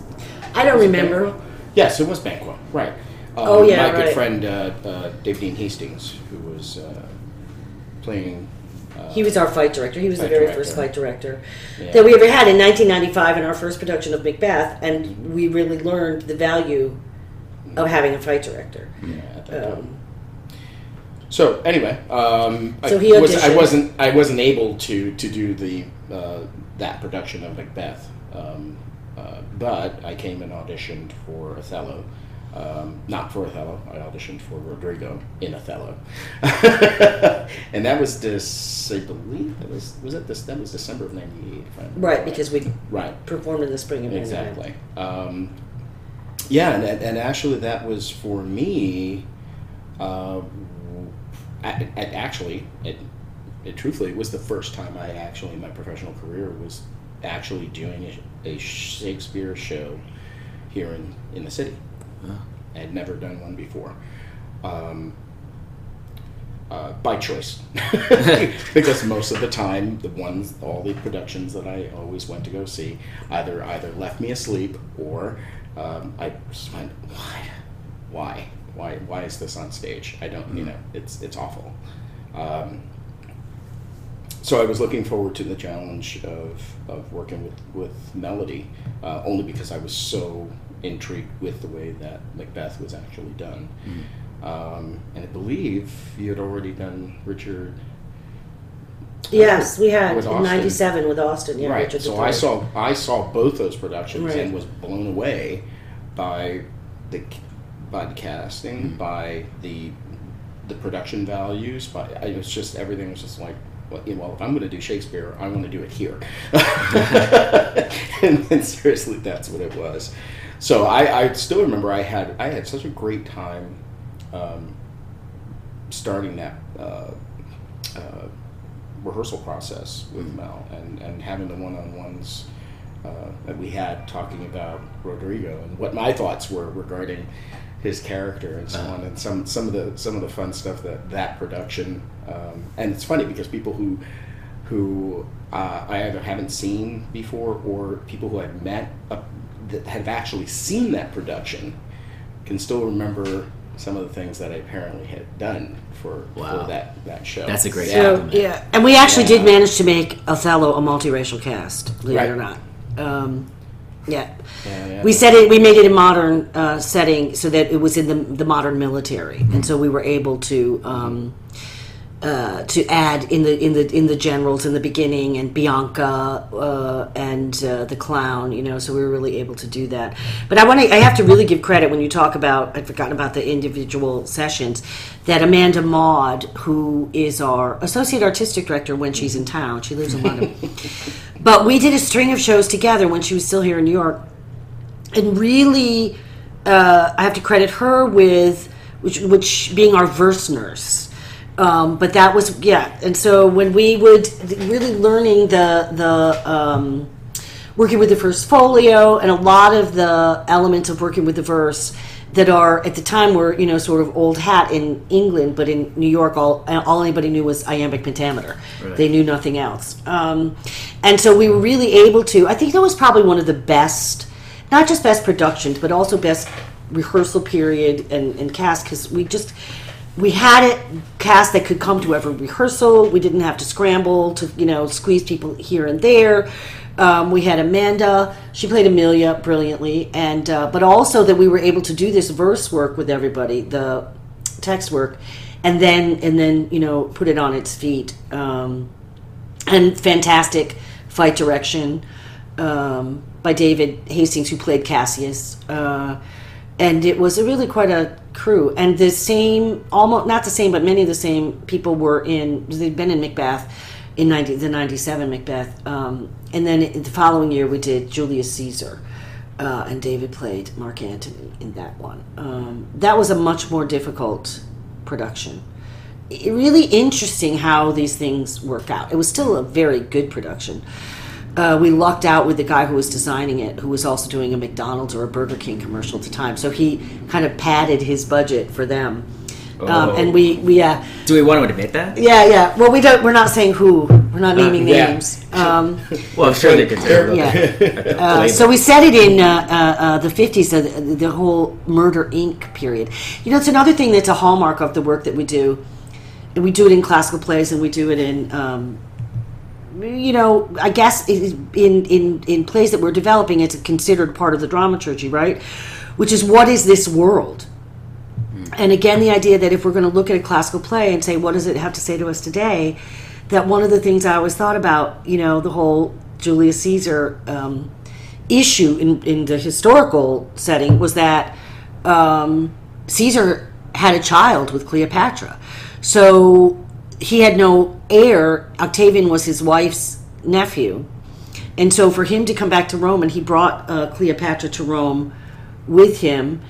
I don't remember. Banquo? Yes, it was Banquo, right. Um, Oh, yeah, My good friend, uh, uh, Dave Dean Hastings, who was uh, playing. Uh, He was our fight director. He was the very director. first fight director Yeah. that we ever had in 1995 in our first production of Macbeth, and we really learned the value of having a fight director. yeah, at that time. Um, So anyway, um, So I, he was, I wasn't I wasn't able to to do the uh, that production of Macbeth, um, uh, but I came and auditioned for Othello. Um, not for Othello, I auditioned for Roderigo in Othello, and that was this. I believe that was was it this that was December of '98. right, because we right performed in the spring of 99. Exactly. Um, yeah, and, and actually, that was for me. Uh, actually, it, it, truthfully, it was the first time I actually, in my professional career, was actually doing a, a Shakespeare show here in, in the city. I had never done one before. Um, uh, by choice, because most of the time, the ones, all the productions that I always went to go see, either either left me asleep or um, I just went, why, why, why, why is this on stage? I don't, you know, it's it's awful. Um, so I was looking forward to the challenge of, of working with, with Melody, uh, only because I was so intrigued with the way that Macbeth was actually done. Um, and I believe you had already done Richard. Yes, we had in '97 with Austin. Yeah, right. Richard So III. I saw I saw both those productions Right. and was blown away by the by the casting, by the the production values. By I, it was just everything was just like. Well, you know, well, if I'm going to do Shakespeare, I want to do it here. and, and seriously, that's what it was. So I, I still remember I had I had such a great time um, starting that uh, uh, rehearsal process with Mel and, and having the one-on-ones uh, that we had talking about Roderigo and what my thoughts were regarding his character and so on and some some of the some of the fun stuff that that production um, and it's funny because people who who uh, I either haven't seen before or people who I've met uh, that have actually seen that production can still remember some of the things that I apparently had done for, Wow. for that, that show. That's a great Yeah. So, compliment. yeah, and we actually Yeah. did manage to make Othello a multiracial cast, believe it or not. Um, yeah. Yeah, yeah. We said it. We made it a modern uh, setting so that it was in the, the modern military, and so we were able to um, uh, to add in the in the in the generals in the beginning and Bianca uh, and uh, the clown. You know, so we were really able to do that. But I want to. I have to really give credit when you talk about. I'd forgotten about the individual sessions. That Amanda Maud, who is our associate artistic director when she's in town, she lives in London. but we did a string of shows together when she was still here in New York and really uh, I have to credit her with which, which being our verse nurse. Um, but that was yeah, and so when we would really learning the the um, working with the first folio and a lot of the elements of working with the verse that are at the time were you know sort of old hat in England, but in New York all all anybody knew was iambic pentameter. Right. They knew nothing else, um, and so we were really able to. I think that was probably one of the best, not just best productions, but also best rehearsal period and, and cast because we just we had it cast that could come to every rehearsal. We didn't have to scramble to you know squeeze people here and there. Um, we had Amanda; she played Emilia brilliantly, and uh, but also that we were able to do this verse work with everybody, the text work, and then and then you know put it on its feet. Um, and fantastic fight direction um, by David Hastings, who played Cassius. Uh, and it was really quite a crew. And the same, almost not the same, but many of the same people were in. They'd been in Macbeth in 90, the '97 Macbeth, um, and then the following year we did Julius Caesar. Uh, and David played Mark Antony in that one. Um, that was a much more difficult production it- really interesting how these things work out. It was still a very good production. Uh, we lucked out with the guy who was designing it, who was also doing a McDonald's or a Burger King commercial at the time. So he kind of padded his budget for them. Um, Oh. and we, we uh, Do we want to admit that? yeah, yeah. Well, we don't. We're not saying who. We're not naming yeah. names. Um, Well, I'm sure they could tell. yeah. Uh, so we set it in uh, uh, uh, the 50s, uh, the, the whole Murder Inc. period. You know, it's another thing that's a hallmark of the work that we do. And we do it in classical plays and we do it in, um, you know, I guess in, in, in plays that we're developing, it's considered part of the dramaturgy, right? Which is what is this world? And again, the idea that if we're going to look at a classical play and say, what does it have to say to us today? That one of the things I always thought about, you know, the whole Julius Caesar um, issue in, in the historical setting was that um, Caesar had a child with Cleopatra. So he had no heir. Octavian was his wife's nephew. And so for him to come back to Rome, and he brought uh, Cleopatra to Rome with him,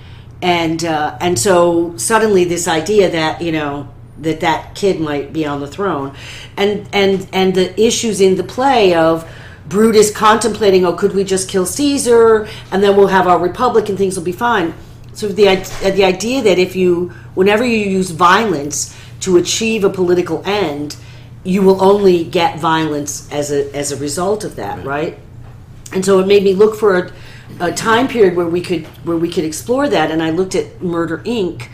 and uh, and so suddenly this idea that you know that that kid might be on the throne, and and and the issues in the play of Brutus contemplating, oh, could we just kill Caesar and then we'll have our republic and things will be fine. So the the idea that if you whenever you use violence to achieve a political end, you will only get violence as a as a result of that, right? and so it made me look for a, a time period where we could where we could explore that and i looked at murder inc.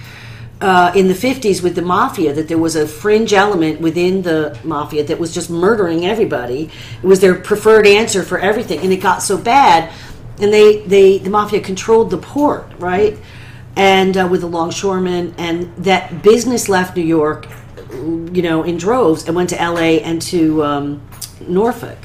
uh, in the 50s with the mafia that there was a fringe element within the mafia that was just murdering everybody. It was their preferred answer for everything and it got so bad and they, they the mafia controlled the port right and uh, with the longshoremen and that business left new york you know in droves and went to la and to um, norfolk.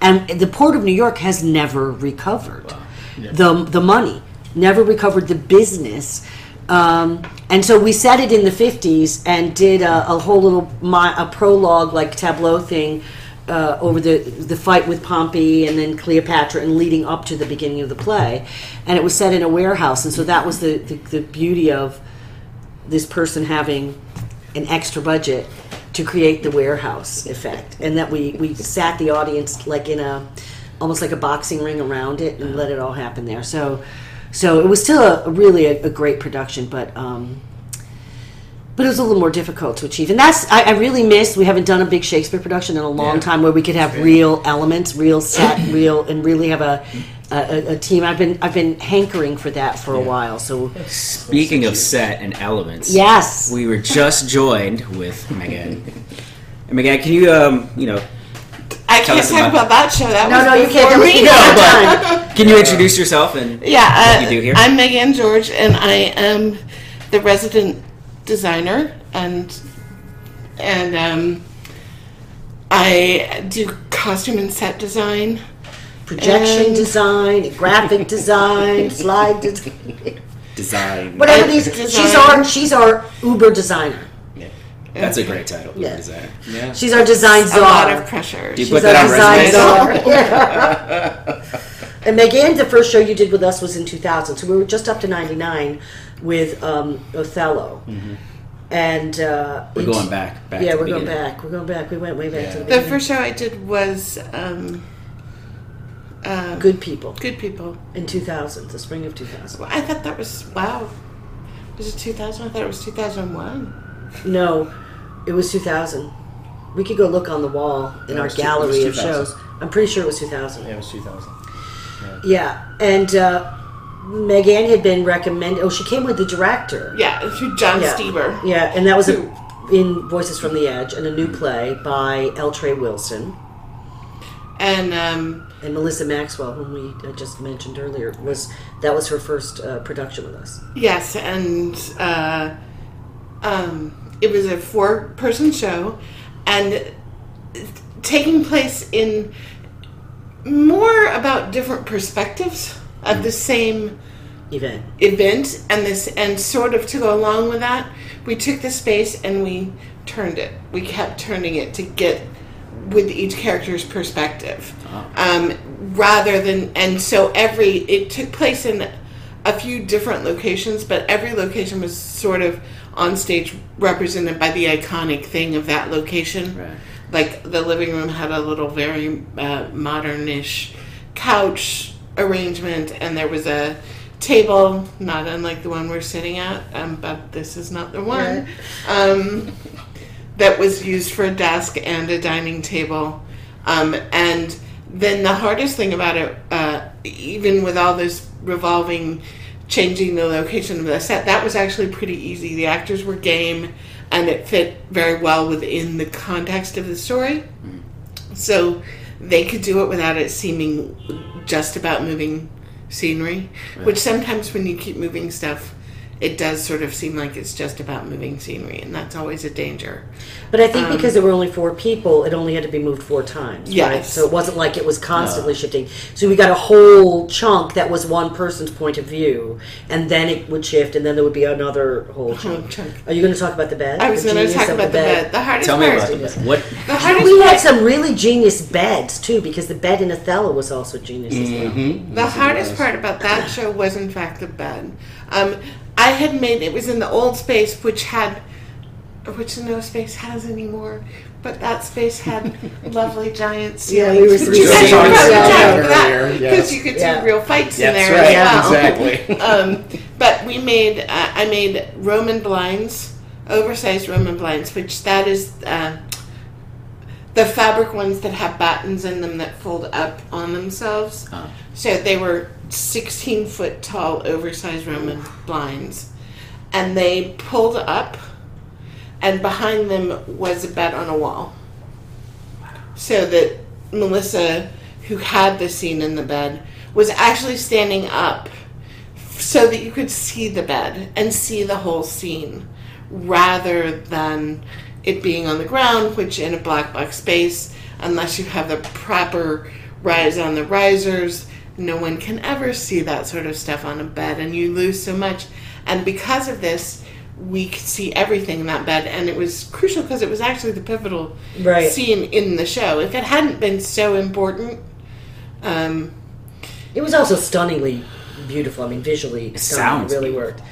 And the port of New York has never recovered the the money, never recovered the business. Um, and so we set it in the 50s and did a, a whole little mi- a prologue like tableau thing uh, over the the fight with Pompey and then Cleopatra and leading up to the beginning of the play, and it was set in a warehouse, and so that was the, the, the beauty of this person having an extra budget to create the warehouse effect. And that we we sat the audience like in a almost like a boxing ring around it and let it all happen there. So so it was still a, really a, a great production but um but it was a little more difficult to achieve and that's I, I really miss we haven't done a big shakespeare production in a long Yeah. time where we could have real elements real set real and really have a a, a team i've been i've been hankering for that for a while so Speaking of set and elements, yes we were just joined with Megan. And Megan, can you, um, you know, I Tell can't us talk about- about that show. That no was no you can't before do it. me. You don't have time. can you introduce yourself and Yeah, uh, what you do here? I'm Megan George, and I am the resident designer, and and um, I do costume and set design. projection And- design, graphic design, slide design, design? whatever these. design. She's our she's our Uber designer. Yeah, that's a great title. Yeah. Designer. Yeah. She's our design A lot of pressure. Do you She's put that our on design resumes? czar. Yeah. and Megan, the first show you did with us was in 2000, so we were just up to 99 with um, Othello. And uh, We're going back. back Yeah, to we're going beginning. back. We're going back. We went way back to the the first show I did was um, uh, Good People Good People. in 2000, the spring of 2000. I thought that was wow. Was it 2000? I thought it was 2001. No, it was 2000. We could go look on the wall in No, our was two- gallery of shows. I'm pretty sure it was 2000. Yeah, it was 2000. Yeah, and uh, Megan had been recommended. Oh, she came with the director. Yeah, through John Yeah. Stieber. Yeah, and that was a, in Voices from the Edge and a new play by L. Trey Wilson And um, and Melissa Maxwell, whom we just mentioned earlier. Was that was her first uh, production with us? Yes, and uh, um, it was a four-person show, and taking place in more about different perspectives of the same Event. event, and this, and sort of to go along with that, we took the space and we turned it. We kept turning it to get with each character's perspective, um, rather than, and so every it took place in a few different locations, but every location was sort of on stage represented by the iconic thing of that location. Right. Like the living room had a little very uh, modernish couch arrangement, and there was a table, not unlike the one we're sitting at, um, but this is not the one. Um, that was used for a desk and a dining table. Um, and then the hardest thing about it, uh, even with all this revolving, changing the location of the set, that was actually pretty easy. The actors were game, and it fit very well within the context of the story. So they could do it without it seeming just about moving scenery, which sometimes when you keep moving stuff, it does sort of seem like it's just about moving scenery, and that's always a danger. But I think because there were only four people, it only had to be moved four times. Right? So it wasn't like it was constantly shifting. So we got a whole chunk that was one person's point of view, and then it would shift, and then there would be another whole chunk. chunk. Are you going to talk about the bed? I was The going to talk about the bed. The hardest Tell me part. about the bed. What? The hardest We had some really genius beds too, because the bed in Othello was also genius as well. Mm-hmm. The hardest part about that show was, in fact, the bed. Um, I had made it was in the old space, which had which no space has anymore. But that space had lovely giant Yeah, ceilings. we were- which we is were actually talking perfect about time that for that, earlier, because yes. you could Yeah. do real fights in That's there right, as well. exactly. um, but we made uh, I made Roman blinds, oversized Roman blinds, which that is uh, the fabric ones that have battens in them that fold up on themselves. Oh. So they were 16 foot tall, oversized Roman blinds, and they pulled up, and behind them was a bed on a wall. So that Melissa, who had the scene in the bed, was actually standing up so that you could see the bed and see the whole scene rather than it being on the ground, which in a black box space, unless you have the proper rise on the risers, no one can ever see that sort of stuff on a bed and you lose so much. And because of this, we could see everything in that bed, and it was crucial because it was actually the pivotal Right. scene in the show. If it hadn't been so important, um, It was also stunningly beautiful. I mean, visually, stunning. It really worked.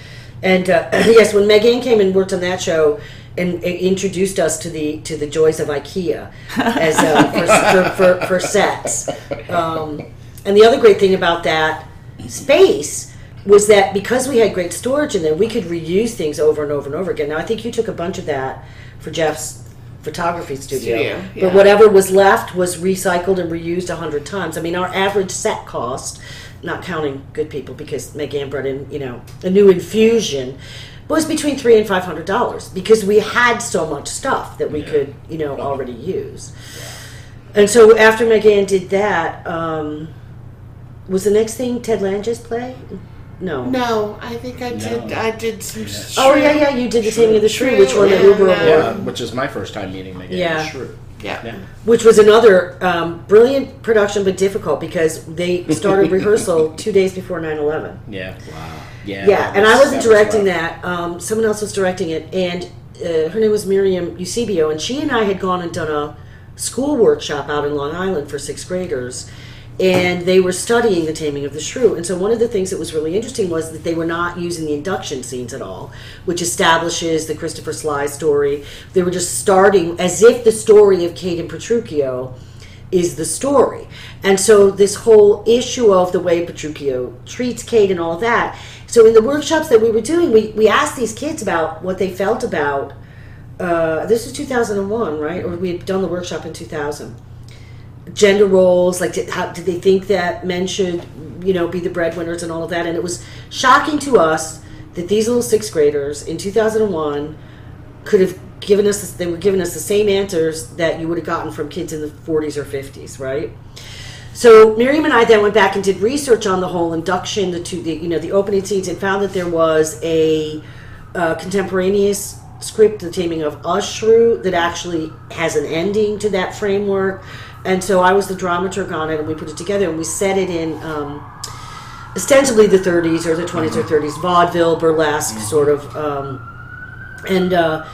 And uh, yes, when Megan came and worked on that show and uh, introduced us to the to the joys of IKEA as uh, for, for, for, for sets. Um, and the other great thing about that space was that because we had great storage in there, we could reuse things over and over and over again. Now, I think you took a bunch of that for Jeff's photography studio, Studio, but whatever was left was recycled and reused a hundred times. I mean, our average set cost, not counting good people because Megan brought in, you know, a new infusion, was between three and five hundred dollars because we had so much stuff that we could, you know, already use. And so after Megan did that, um, was the next thing Ted Lange's play? No. no, I think I did. No. I did some. Oh shrew. yeah, yeah. You did the Taming of the Shrew, Shrew, which won the Obie Award. Yeah, which is my first time meeting Megan. Yeah. Shrew. yeah. Yeah. which was another um, brilliant production but difficult because they started rehearsal two days before 9-11 Yeah. Wow. Yeah. yeah that and i was- wasn't that directing rough. that um, someone else was directing it and uh, her name was miriam eusebio and she and i had gone and done a school workshop out in long island for sixth graders and they were studying the taming of the shrew and so one of the things that was really interesting was that they were not using the induction scenes at all which establishes the christopher sly story they were just starting as if the story of kate and petruchio is the story. And so this whole issue of the way Petruchio treats Kate and all that. So in the workshops that we were doing, we, we asked these kids about what they felt about. Uh, this was 2001, right? Or we had done the workshop in 2000. Gender roles, like did, how, did they think that men should, you know, be the breadwinners and all of that? And it was shocking to us that these little sixth graders in 2001 could have given us they were giving us the same answers that you would have gotten from kids in the 40s or 50s right so miriam and i then went back and did research on the whole induction the two the, you know the opening scenes and found that there was a uh, contemporaneous script the taming of a Shrew that actually has an ending to that framework and so i was the dramaturg on it and we put it together and we set it in um, ostensibly the 30s or the 20s or 30s vaudeville burlesque sort of um, and uh,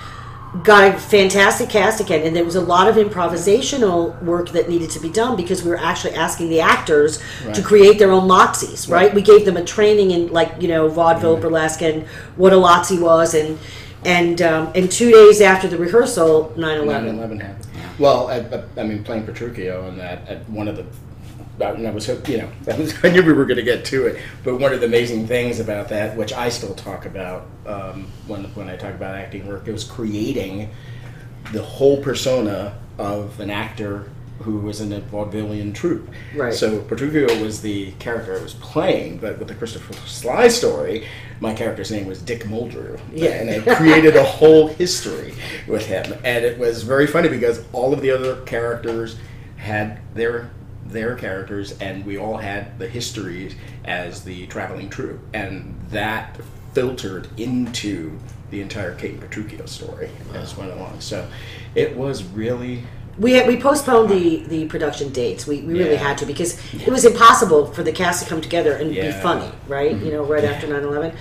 got a fantastic cast again and there was a lot of improvisational work that needed to be done because we were actually asking the actors to create their own lazzis, right? We gave them a training in like you know vaudeville burlesque and what a lazzi was and and um, and two days after the rehearsal 9-11 9/11 happened. Well, I, mean, playing Petruchio and that at one of the. And I was, you know, that was, I knew we were going to get to it. But one of the amazing things about that, which I still talk about um, when when I talk about acting work, it was creating the whole persona of an actor who was in a vaudevillian troupe. Right. So Petruchio was the character I was playing, but with the Christopher Sly story, my character's name was Dick Muldrew. Yeah. And it created a whole history with him. And it was very funny because all of the other characters had their their characters and we all had the histories as the traveling troupe. And that filtered into the entire Kate and Petruchio story as went along. So it was really we had, we postponed the the production dates. We, we really Yeah. had to because it was impossible for the cast to come together and be Yeah. Mm-hmm. funny, right? You know, right after 9-11.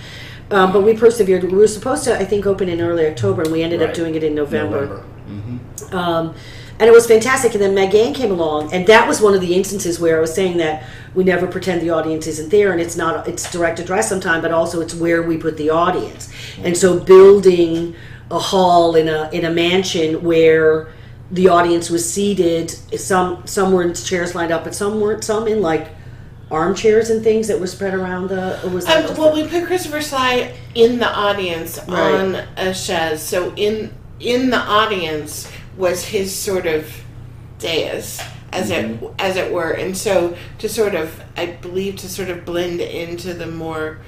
Um, but we persevered. We were supposed to, I think, open in early October, and we ended up Right. doing it in November. Mhm. Um, and it was fantastic. And then Megan came along, and that was one of the instances where I was saying that we never pretend the audience isn't there, and it's not it's direct address sometimes, but also it's where we put the audience. And so building a hall in a in a mansion where the audience was seated. Some some were in chairs lined up, but some weren't. Some in like armchairs and things that were spread around the. Was Um, well, we put Christopher Sly in the audience Right. on a chaise. So in in the audience was his sort of dais, as Mm-hmm. it as it were, and so to sort of, I believe, to sort of blend into the more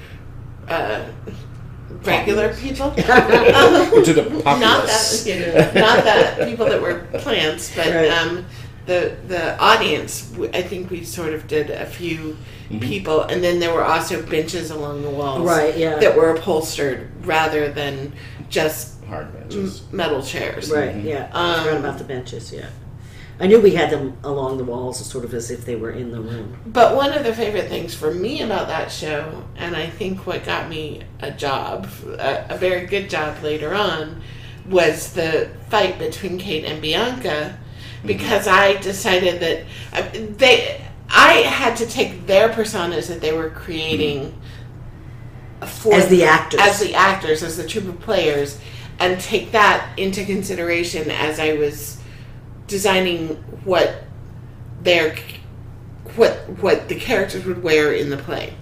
uh, regular people. to the not that you know, not that people that were plants, but Right. um, the the audience. I think we sort of did a few Mm-hmm. people, and then there were also benches along the walls, Right, yeah. that were upholstered rather than just Hard m- metal chairs. Right. Yeah. I forgot Um, about the benches. Yeah. I knew we had them along the walls, sort of as if they were in the room. But one of the favorite things for me about that show, and I think what got me a job, a, a very good job later on, was the fight between Kate and Bianca, because I decided that uh, they, I had to take their personas that they were creating for As the actors. as the actors, as the troupe of players, and take that into consideration as I was designing what their what what the characters would wear in the play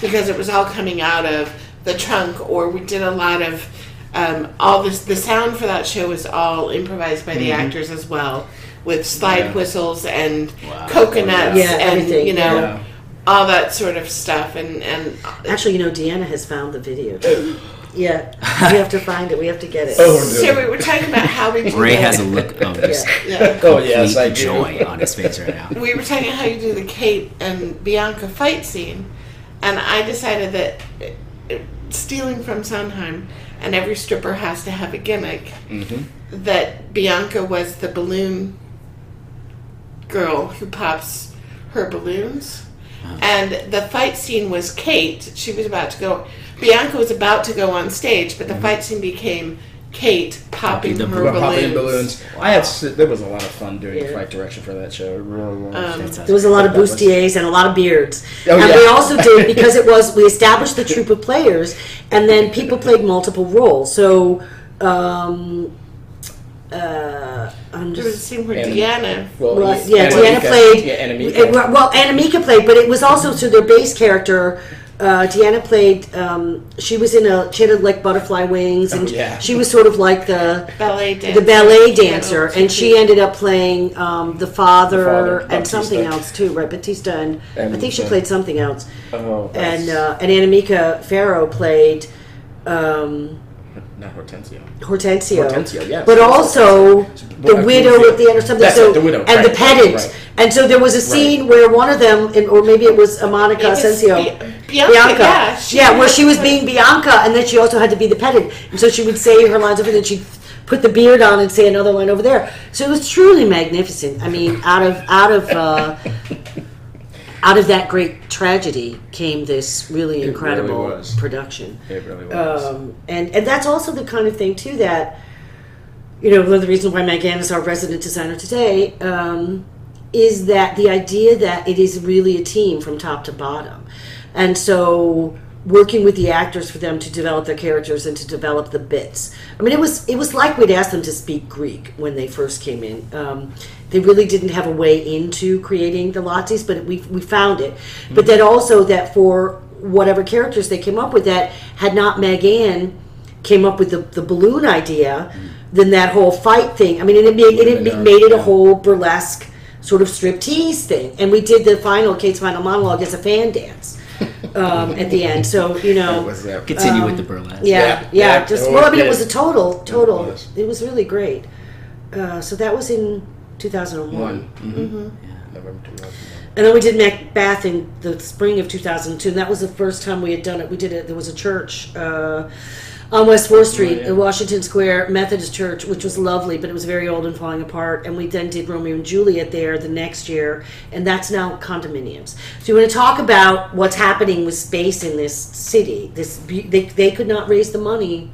because it was all coming out of the trunk or we did a lot of um, all this the sound for that show was all improvised by the actors as well with slide Yeah. whistles and Wow. coconuts Yeah, and everything, you know yeah. all that sort of stuff and and Actually, you know, Deanna has found the video. yeah. We have to find it. We have to get it. Oh, no. so we were talking about how we do Ray the- has a look of just yeah. Oh yes, I complete do. joy on his face right now. we were talking how you do the Kate and Bianca fight scene, and I decided that stealing from Sondheim, and every stripper has to have a gimmick. Mm-hmm. That Bianca was the balloon girl who pops her balloons, and the fight scene was Kate. She was about to go. Bianca was about to go on stage, but the fight scene became Kate popping the her balloons. Popping balloons. I had s- there was a lot of fun doing Yeah. fight direction for that show. It really was. There was a lot of bustiers and a lot of beards. Oh, and yeah. we also did because it was we established the troupe of players, and then people played multiple roles. So, um, uh, I'm There was a scene where And- Deanna well, Well, yeah, yeah, Deanna Anamika- played. Yeah, Anamika. it- well, Anamika played, but it was also so their base character. Uh, Deanna played. Um, she was in a. She had like butterfly wings, and Oh, yeah. she was sort of like the ballet dancer. the ballet dancer, little and she ended up playing um, the father, The father, and Baptista. something else too, right? Baptista, and, I think she uh, played something else. Oh, And that's- uh, and Anamika Farrow played um, not Hortensio. Hortensio. Hortensio, yes. But also the Well, widow Queen's at the end or something. That's so it, the widow, and the pedant. right. And so there was a scene where one of them, and, or maybe it was It Monica Asensio. Bi- Bianca, yeah, she yeah, where she was being Bianca, and then she also had to be the pedant, and so she would say her lines over, and then she'd put the beard on and say another line over there. So it was truly magnificent. I mean, out of out of uh, out of that great tragedy came this really really incredible was. production. It really was. Um, and and that's also the kind of thing too that you know one of the reasons why Megan is our resident designer today um, is that the idea that it is really a team from top to bottom, and so working with the actors for them to develop their characters and to develop the bits. I mean, it was it was like we'd asked them to speak Greek when they first came in. Um, they really didn't have a way into creating the lazzi, but we we found it. But that also that for whatever characters they came up with, that had not Megan came up with the, the balloon idea, then that whole fight thing. I mean, it made it, Would've made it a whole burlesque sort of striptease thing, and we did the final Kate's final monologue as a fan dance um, at the end. So you know, was Continue with the burlesque. yeah, Yeah, yeah. yeah, just well, I mean, it was- was a total, total. It It was. was, really great. Uh, so that was in 2001. one. Mm-hmm. November 2001. And then we did Macbeth in the spring of 2002, and that was the first time we had done it. We did it. There was a church uh, on West Fourth Street, oh, yeah. in Washington Square Methodist Church, which was lovely, but it was very old and falling apart. And we then did Romeo and Juliet there the next year, and that's now condominiums. So you want to talk about what's happening with space in this city? This they, they could not raise the money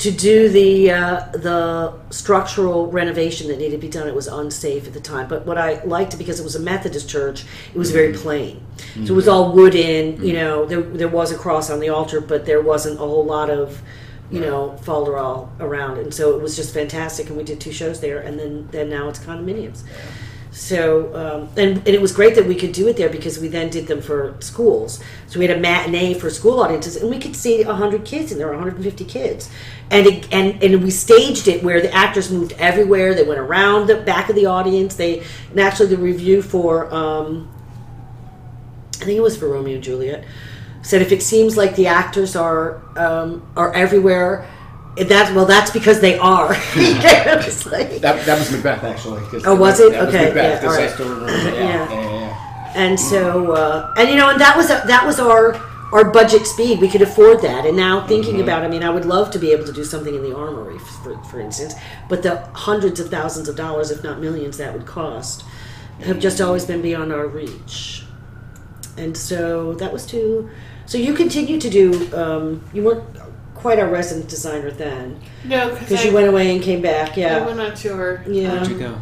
to do the uh, the structural renovation that needed to be done. It was unsafe at the time. But what I liked because it was a Methodist church, it was very mm-hmm. plain. So it mm-hmm. was all wooden. You mm-hmm. know, there there was a cross on the altar, but there wasn't a whole lot of you know, folderol around, and so it was just fantastic. And we did two shows there, and then then now it's condominiums. So um, and, and it was great that we could do it there because we then did them for schools. So we had a matinee for school audiences, and we could see hundred kids, and there were 150 kids, and it, and and we staged it where the actors moved everywhere. They went around the back of the audience. They and actually the review for um, I think it was for Romeo and Juliet said if it seems like the actors are um, are everywhere. That's well. That's because they are. Was like- That, that was Macbeth actually. 'cause Oh, was it? That was Okay, Macbeth, yeah, 'cause all I right. still remember that. Yeah, Yeah. yeah, yeah, yeah. and so uh, and you know and that was that was our our budget speed we could afford that and now thinking Mm-hmm. about i mean i would love to be able to do something in the armory for, for instance but the hundreds of thousands of dollars if not millions that would cost have just always been beyond our reach and so that was too so you continue to do um, you weren't quite our resident designer then No, because because you went away and came back Yeah, I yeah went on tour. yeah Where'd you go?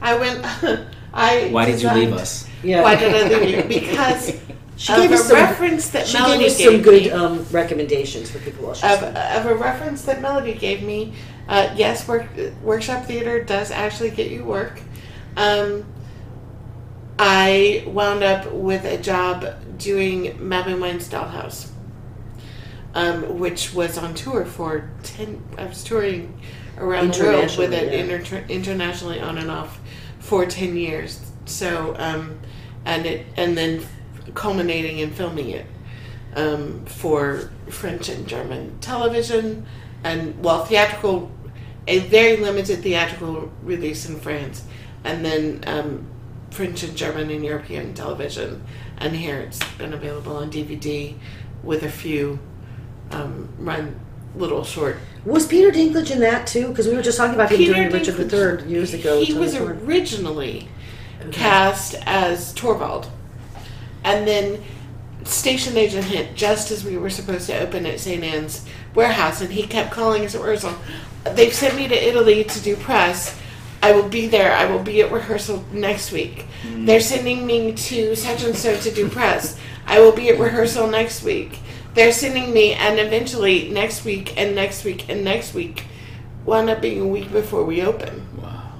I went. I. Why did you leave us? yeah Why did I leave you? Because she of gave a us some reference that she Melody gave us gave some good me. um, recommendations for people while she of, of a reference that Melody gave me. Uh, yes, work, workshop theater does actually get you work. Um, I wound up with a job doing Mabou Mines Dollhouse, um, which was on tour for ten. I was touring around the world with it Internationally, yeah. inter- internationally on and off for ten years. So, um, and it and then culminating in filming it um, for French and German television, and well, theatrical, a very limited theatrical release in France, and then um, French and German and European television, and here it's been available on DVD with a few um, run little short. Was Peter Dinklage in that too? Because we were just talking about him during Richard Dinklage- III years ago. He was Ford. originally cast as Torvald, and then station agent hit just as we were supposed to open at St. Ann's warehouse, and he kept calling us at rehearsal. They've sent me to Italy to do press. I will be there. I will be at rehearsal next week. They're sending me to such and so to do press. I will be at rehearsal next week. They're sending me, and eventually next week and next week and next week wound up being a week before we open. Wow.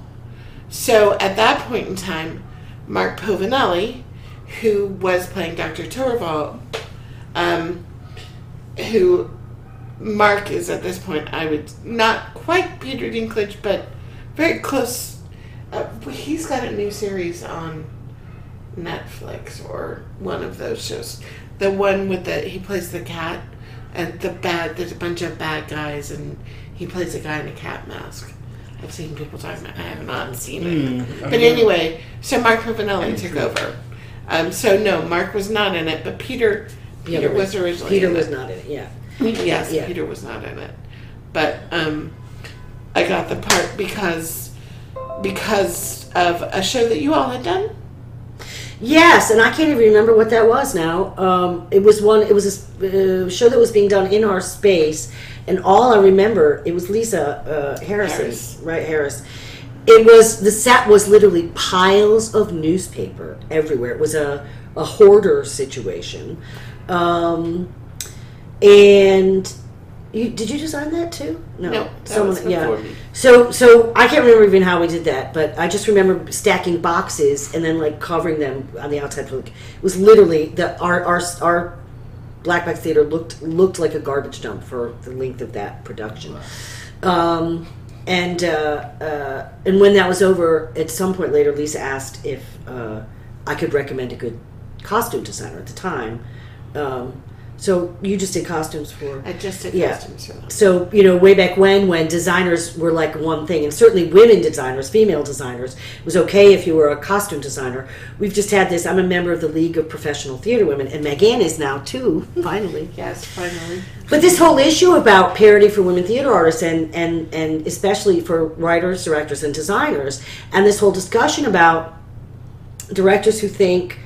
So at that point in time, Mark Povinelli, who was playing Dr. Torvald, um, who Mark is at this point, I would not quite Peter Dinklage, but very close. Uh, he's got a new series on Netflix or one of those shows. The one with the he plays the cat and the bad. There's a bunch of bad guys and he plays a guy in a cat mask. I've seen people talking about. I have not seen it, but anyway. So Mark Povinelli took over. Um, so no, Mark was not in it, but Peter. Yeah, Peter but was originally. Peter in was it. not in it. Yeah. Yes, Yeah. Peter was not in it, but um, I got the part because because of a show that you all had done. Yes, and I can't even remember what that was now. Um, it was one. It was a uh, show that was being done in our space, and all I remember it was Lisa uh, Harrison, Harris. right? Harris. It was the set was literally piles of newspaper everywhere. It was a a hoarder situation, um, and you did you design that too? No, that was before me. So, so I can't remember even how we did that, but I just remember stacking boxes and then like covering them on the outside. It was literally the our our our Black Box Theater looked looked like a garbage dump for the length of that production. Um, and uh, uh, and when that was over, at some point later, Lisa asked if uh, I could recommend a good costume designer at the time. Um, so you just did costumes for I just did Yeah. costumes for them. so you know way back when when designers were like one thing and certainly women designers female designers it was okay if you were a costume designer we've just had this i'm a member of the league of professional theater women and megan is now too finally Yes, finally. but this whole issue about parity for women theater artists and and and especially for writers directors and designers and this whole discussion about directors who think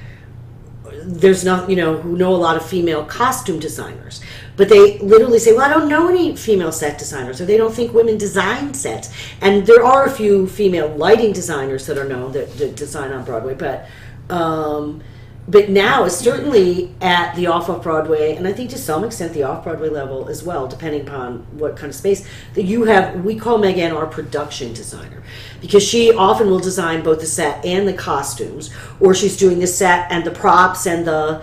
there's not you know who know a lot of female costume designers. But they literally say well i don't know any female set designers or they don't think women design sets. And there are a few female lighting designers that are known that, that design on broadway but um, but now is certainly at the off of Broadway, and I think to some extent the off Broadway level as well, depending upon what kind of space that you have. We call Megan our production designer because she often will design both the set and the costumes, or she's doing the set and the props and the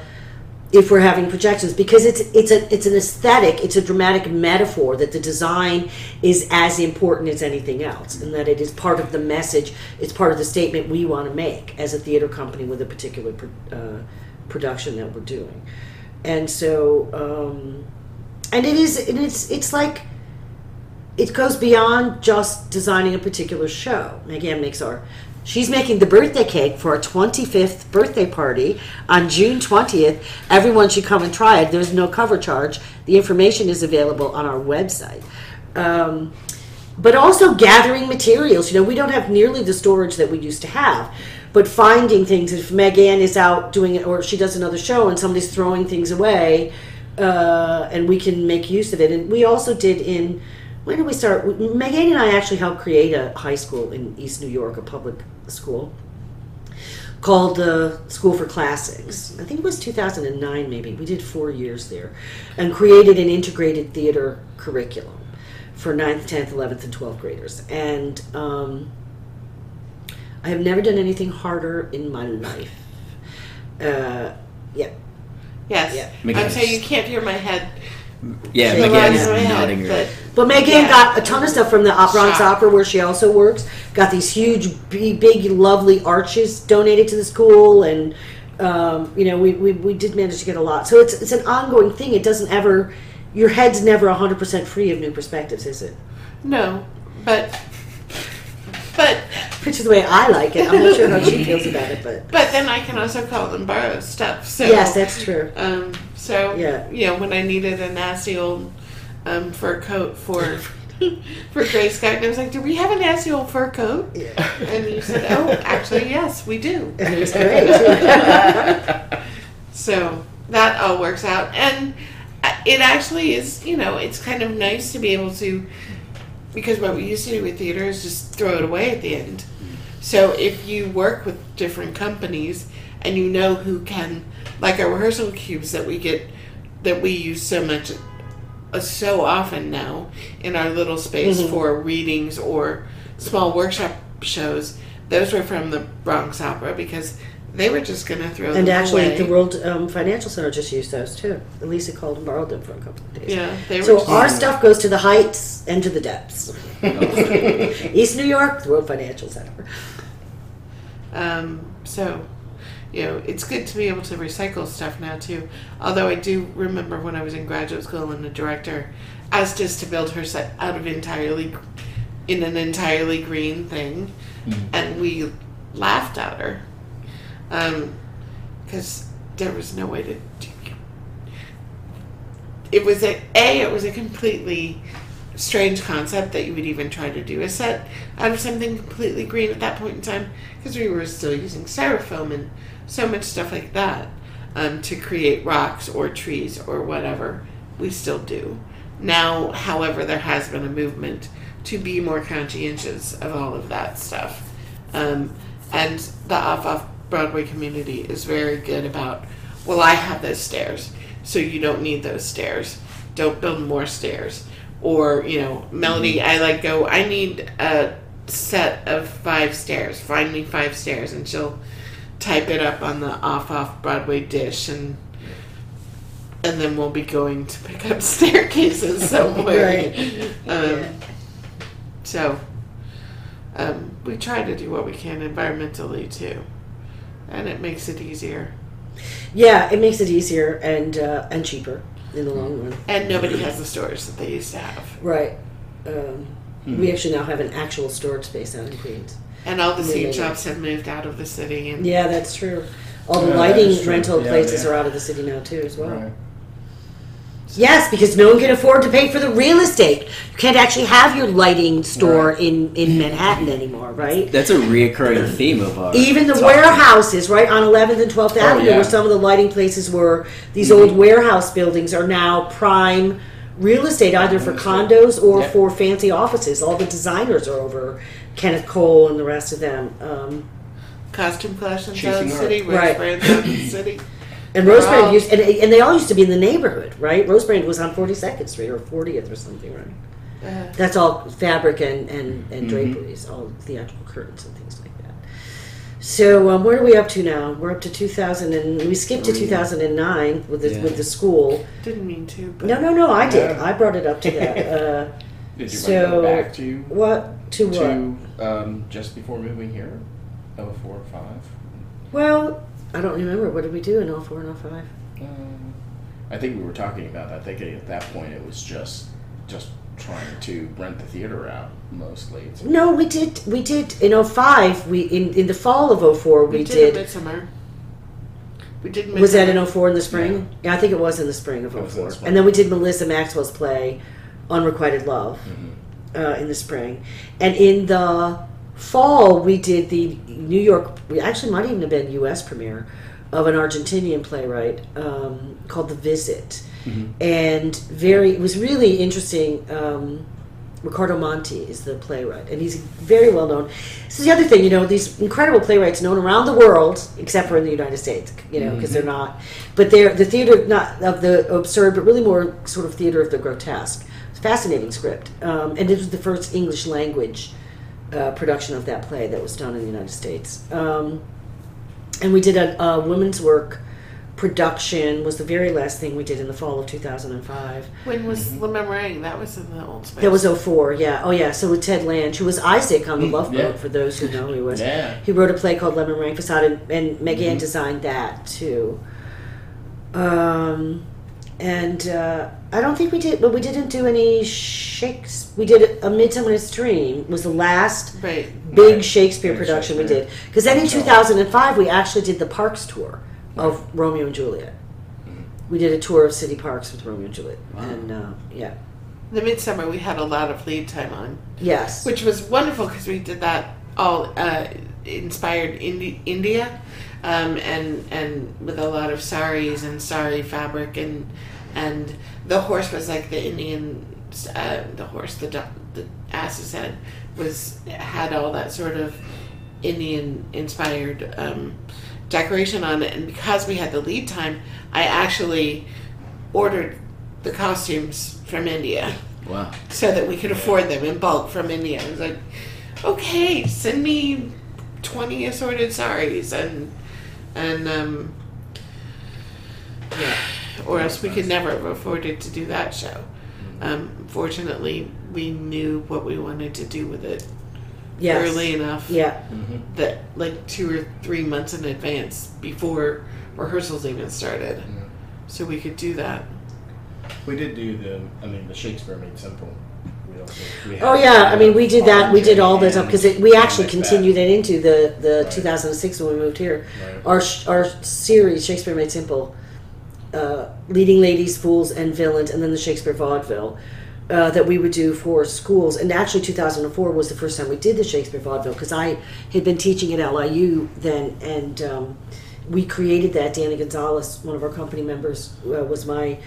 if we're having projections because it's it's a it's an aesthetic it's a dramatic metaphor that the design is as important as anything else and that it is part of the message it's part of the statement we want to make as a theater company with a particular uh, production that we're doing. And so um, and it is and it's it's like it goes beyond just designing a particular show. Megan makes our She's making the birthday cake for a 25th birthday party on June 20th. Everyone should come and try it. There's no cover charge. The information is available on our website. Um, but also gathering materials. You know, we don't have nearly the storage that we used to have. But finding things, if Megan is out doing it, or she does another show and somebody's throwing things away, uh, and we can make use of it. And we also did in when did we start? Megan and I actually helped create a high school in East New York, a public school called the School for Classics. I think it was 2009, maybe. We did four years there and created an integrated theater curriculum for 9th, 10th, 11th, and 12th graders. And um, I have never done anything harder in my life. Uh, yeah. Yes. Yeah. I'm Megan's- saying you can't hear my head. Yeah, the Megan is lines in my head, nodding her but- head. But Megan Yeah. got a ton of stuff from the Op- Bronx Shock. Opera, where she also works. Got these huge, big, big lovely arches donated to the school, and um, you know, we, we, we did manage to get a lot. So it's it's an ongoing thing. It doesn't ever, your head's never hundred percent free of new perspectives, is it? No, but but Which is the way I like it. I'm not sure how she feels about it, but but then I can also call them borrow stuff. So yes, that's true. um. So Yeah. you know when I needed a nasty old um fur coat for. For Gray Sky, and I was like, "Do we have a nasty old fur coat?" Yeah. And you said, "Oh, actually, yes, we do." It was great. So that all works out. And uh, it actually is, you know, it's kind of nice to be able to, because what we used to do with theater is just throw it away at the end. So if you work with different companies and you know who can, like our rehearsal cubes that we get, that we use so much, uh, so often now in our little space for readings or small workshop shows, those were from the Bronx Opera because they were just going to throw and them actually, away. the World um, Financial Center just used those too. Elisa called and borrowed them for a couple of days. Yeah, they were. So just- our stuff goes to the heights and to the depths. East New York, the World Financial Center. Um, so, you know, it's good to be able to recycle stuff now too. Although I do remember when I was in graduate school and the director asked us to build her set out of entirely in an entirely green thing, mm-hmm. and we laughed at her um, because there was no way to. do It was a a. It was a completely strange concept that you would even try to do a set out of something completely green at that point in time because we were still using styrofoam and so much stuff like that um, to create rocks or trees or whatever we still do. Now however there has been a movement to be more conscientious of all of that stuff. Um, and the off off broadway community is very good about well i have those stairs so you don't need those stairs. Don't build more stairs. Or you know melody i like go. I need a set of five stairs. Find me five stairs and she'll type it up on the off off broadway dish and and then we'll be going to pick up staircases somewhere um, Yeah. so um, we try to do what we can environmentally too and it makes it easier Yeah, it makes it easier and uh, and cheaper in the long run. and nobody has the storage that they used to have Right. Um, We actually now have an actual storage space out in Queens. And all the Yeah, seed yeah, yeah. shops have moved out of the city and Yeah, that's true. All the Yeah, that lighting true. rental Yeah, places yeah. are out of the city now too, as well. Right. Yes, because no one can afford to pay for the real estate. You can't actually have your lighting store in, in Manhattan anymore, right? That's a reoccurring theme of our. Even the talk. warehouses, right, on 11th and 12th Avenue, yeah. where some of the lighting places were, these old mm-hmm. warehouse buildings are now prime real estate, either for mm-hmm. condos or Yeah. for fancy offices. All the designers are over Kenneth Cole and the rest of them. Um, Costume Clash in Chasing Sound Art. City, Right. Rosebrand Sound City. And They're Rosebrand all- used, and, and they all used to be in the neighborhood, right? Rosebrand was on 42nd Street or 40th or something, right? Uh, That's all fabric and, and, and draperies, all theatrical curtains and things like that. So um, where are we up to now? We're up to 2000 and we skipped to Three. 2009 with the, Yeah. with the school. didn't mean to, but No, no, no, I did. Yeah. I brought it up to that. Uh, Did you So- want to go back to you? what to what? to um, just before moving here? Oh four five. Well, I don't remember. What did we do in 04 and 05? Um, I think we were talking about. That. I think at that point it was just just trying to rent the theater out mostly. It's- No, we did. We did in 05. We in, in the fall of 04 we, we did, did. Midsummer. We did Was that in 04 in the spring? Yeah. I think it was in the spring of It 04. the spring. And then we did Melissa Maxwell's play, Unrequited Love, Mhm. Uh, in the spring. And in the fall, we did the New York, we actually might even have been U.S. premiere of an Argentinian playwright um, called The Visit. And very, it was really interesting. Um, Ricardo Monti is the playwright, and he's very well known. This is the other thing, you know, these incredible playwrights known around the world, except for in the United States, you know, because they're not. But they're the theater not of the absurd, but really more sort of theater of the grotesque. It's a fascinating script, um, and it was the first English language uh, production of that play that was done in the United States. Um, and we did a, a women's work production was the very last thing we did in the fall of 2005 When was Le Meringue? That was in the old space. that was 04, yeah. Oh, yeah. So with Ted Lange, who was Isaac on the Love Boat, yeah. for those who know who he was. Yeah. He wrote a play called Lemon Meringue Facade, and, and Megan designed that too. Um, and uh, I don't think we did, but we didn't do any shakes. We did a Midsummer Night's Dream was the last right. big Right. Shakespeare Big production we did. Because then in 2005, we actually did the Parks tour of Romeo and Juliet. We did a tour of city parks with Romeo and Juliet, and uh, yeah, The Midsummer we had a lot of lead time on, yes, which was wonderful because we did that all uh, inspired Indi- India, um, and and with a lot of saris and sari fabric and and the horse was like the Indian uh, the horse the the ass's head was had all that sort of Indian inspired um, decoration on it, and because we had the lead time, I actually ordered the costumes from India Wow. so that we could afford them in bulk from India. I was like, okay, send me twenty assorted saris and and um, yeah, or else we could never have afforded to do that show. Um, fortunately, we knew what we wanted to do with it yes, early enough yeah. that like two or three months in advance before rehearsals even started, so we could do that. We did do the. I mean, the Shakespeare made simple. We also. We Oh yeah, I mean we did that. We did all the time and- because we actually continued it into the the Right. 2006 when we moved here. Right. Our our series Shakespeare Made Simple, uh, leading ladies, fools, and villains, and then the Shakespeare vaudeville. Uh, that we would do for schools, and actually 2004 was the first time we did the Shakespeare vaudeville because I had been teaching at LIU then, and um, we created that. Danny Gonzalez, one of our company members, uh, was my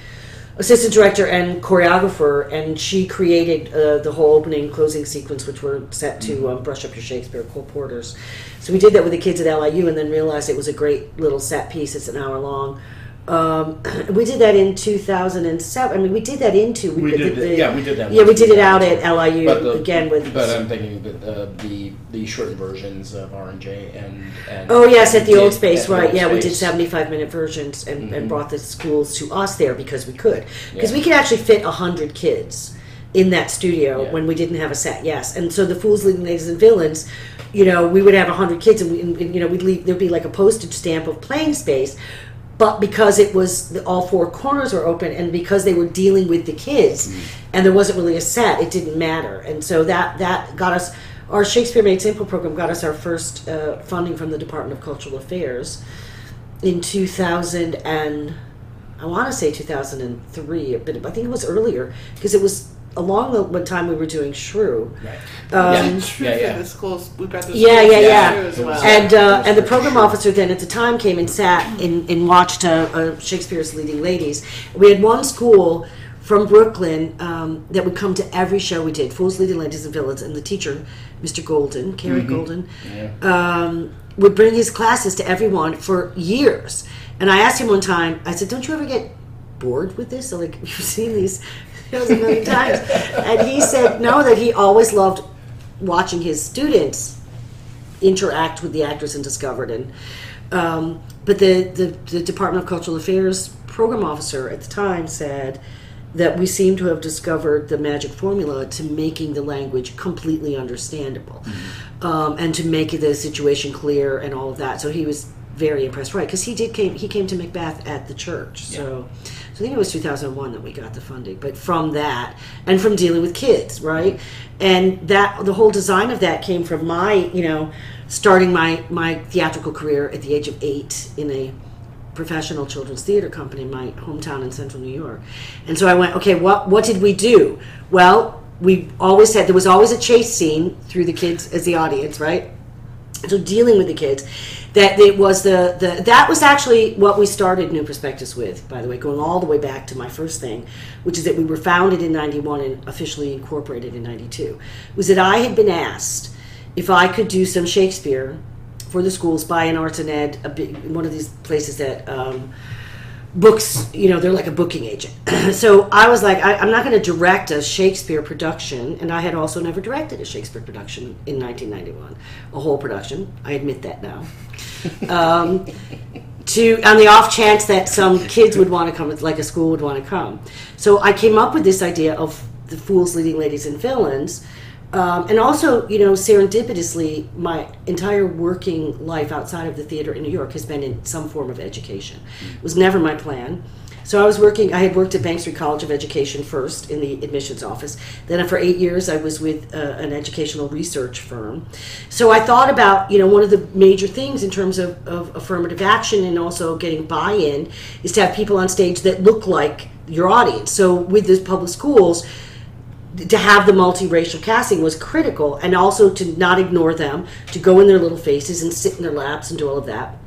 assistant director and choreographer, and she created uh, the whole opening and closing sequence, which were set to um, brush up your Shakespeare, Cole Porter's. So we did that with the kids at LIU, and then realized it was a great little set piece. It's an hour long. Um, we did that in 2007. I mean, we did that into We did the- that- yeah, we did that Yeah, we did it out at LIU the- again with. But I'm thinking that uh, the the shortened versions of R and J and and Oh yes, at the did old space, right? old Yeah, we did seventy-five minute versions and, and Mhm. brought the schools to us there because we could, because Yeah. we could actually fit hundred kids in that studio Yeah. when we didn't have a set. Yes, and so the fools, leading ladies, and villains, you know, we would have hundred kids, and, we, and, and, you know, we'd leave there'd be like a postage stamp of playing space. But because it was the, all four corners were open, and because they were dealing with the kids, and there wasn't really a set, it didn't matter. And so that that got us our Shakespeare Made Simple program got us our first uh, funding from the Department of Cultural Affairs in 2000 and I want to say 2003, but I think it was earlier because it was along the the time we were doing Shrew. Right. Um, Yeah, yeah, yeah. the schools. We brought the Yeah, yeah, yeah. well. And uh, and the Sure. program officer then at the time came and sat and, and watched uh, uh, Shakespeare's Leading Ladies. We had one school from Brooklyn um, that would come to every show we did, Fools, Leading Ladies, and Villains, and the teacher, Mr. Golden, Kerry Golden, um, would bring his classes to everyone for years. And I asked him one time, I said, "Don't you ever get bored with this? So like you've seen these shows a million times," and he said, "No, that he always loved watching his students interact with the actors in Discovered. And um, but the, the the Department of Cultural Affairs program officer at the time said that we seem to have discovered the magic formula to making the language completely understandable um, and to make the situation clear and all of that. So he was very impressed, right? Because he did came he came to Macbeth at the church, so. So I think it was 2001 that we got the funding, but from that and from dealing with kids, right? And that the whole design of that came from my, you know, starting my my theatrical career at the age of eight in a professional children's theater company in my hometown in central New York. And so I went, okay, what what did we do? Well, we always said there was always a chase scene through the kids as the audience, right? So dealing with the kids, that it was the, the that was actually what we started New Perspectives with, by the way, going all the way back to my first thing, which is that we were founded in '91 and officially incorporated in '92. Was that I had been asked if I could do some Shakespeare for the schools by an arts and ed, big, one of these places that um, books, you know, they're like a booking agent. so I was like, I, I'm not going to direct a Shakespeare production, and I had also never directed a Shakespeare production in 1991, a whole production. I admit that now. um, to on the off chance that some kids would want to come, like a school would want to come. So I came up with this idea of the fools, leading ladies, and villains. Um, and also, you know, serendipitously, my entire working life outside of the theater in New York has been in some form of education. It was never my plan. So I was working. I had worked at Bank Street College of Education first in the admissions office. Then for eight years, I was with uh, an educational research firm. So I thought about, you know, one of the major things in terms of, of affirmative action and also getting buy-in is to have people on stage that look like your audience. So with the public schools, to have the multiracial casting was critical and also to not ignore them to go in their little faces and sit in their laps and do all of that.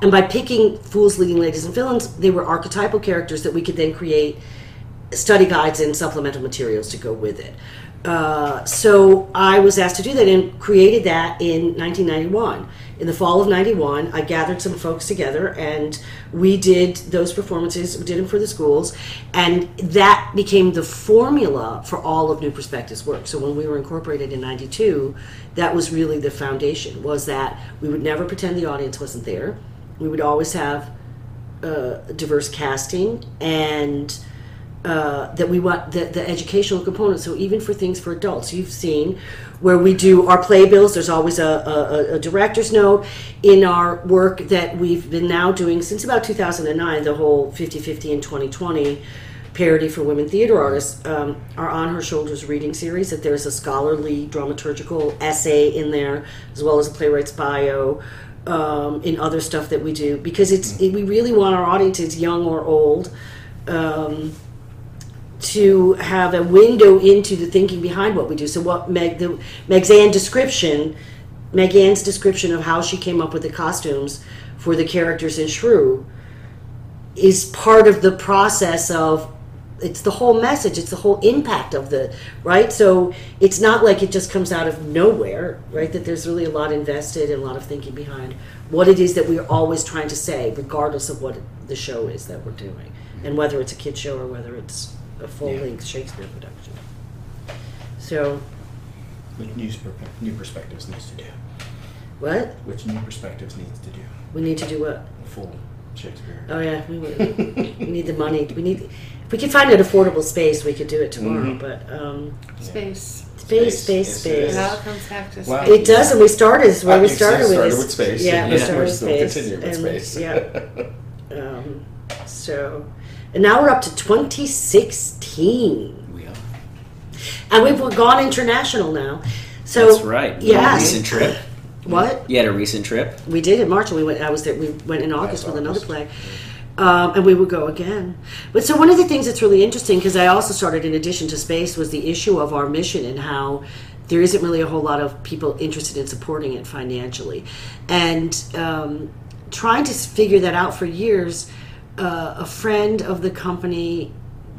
And by picking fools leading ladies and villains they were archetypal characters that we could then create study guides and supplemental materials to go with it. Uh, so i was asked to do that and created that in 1991 in the fall of 91 i gathered some folks together and we did those performances we did them for the schools and that became the formula for all of new perspectives work. So when we were incorporated in 92 that was really the foundation was that we would never pretend the audience wasn't there. We would always have uh, diverse casting and uh, that we want the, the educational component. So even for things for adults, you've seen where we do our playbills. There's always a, a, a director's note in our work that we've been now doing since about 2009. The whole 50-50 and 2020 parody for women theater artists. Um, our On Her Shoulders reading series. That there's a scholarly dramaturgical essay in there as well as a playwright's bio. Um, in other stuff that we do because it's it, we really want our audiences young or old um, to have a window into the thinking behind what we do. So what Meg the Meg's description, Megan's description of how she came up with the costumes for the characters in Shrew is part of the process of it's the whole message it's the whole impact of the right? So it's not like it just comes out of nowhere right? That there's really a lot invested and a lot of thinking behind what it is that we're always trying to say regardless of what the show is that we're doing. And whether it's a kid show or whether it's a full-length shakespeare production so Which news per- new perspectives needs to do? what Which new perspectives needs to do? we need to do what A full Shakespeare. oh yeah we, we, we need the money we need if we could find an affordable space we could do it tomorrow Mhm. but um Space. space space Space, yes, it space It all comes back to Wow. space. It does, and we started is where we you started, started with, with this- space, Yeah, and we started we're with still space, continuing with and, space. Yeah. Um, so, and now we're up to 2016, We are. and we've gone international now. So That's right. A recent trip. What You had a recent trip. we did in March, and we went. I was there. We went in August with another August. play. Um, and we would go again. But so one of the things that's really interesting, because I also started in addition to space, was the issue of our mission and how there isn't really a whole lot of people interested in supporting it financially. And um, trying to figure that out for years, uh, a friend of the company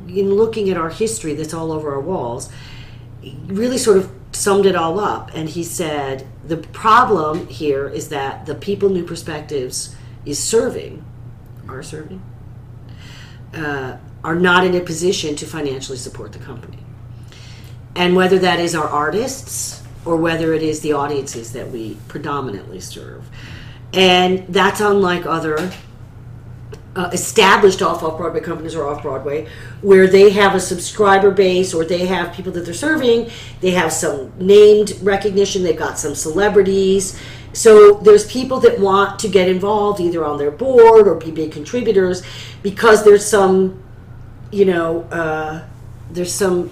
in looking at our history that's all over our walls, really sort of summed it all up. And he said the problem here is that the people New Perspectives is serving, are serving, uh, are not in a position to financially support the company. And whether that is our artists or whether it is the audiences that we predominantly serve. And that's unlike other uh, established off off Broadway companies or off Broadway, where they have a subscriber base or they have people that they're serving, they have some named recognition, they've got some celebrities. So there's people that want to get involved either on their board or be big contributors because there's some, you know, uh, there's some.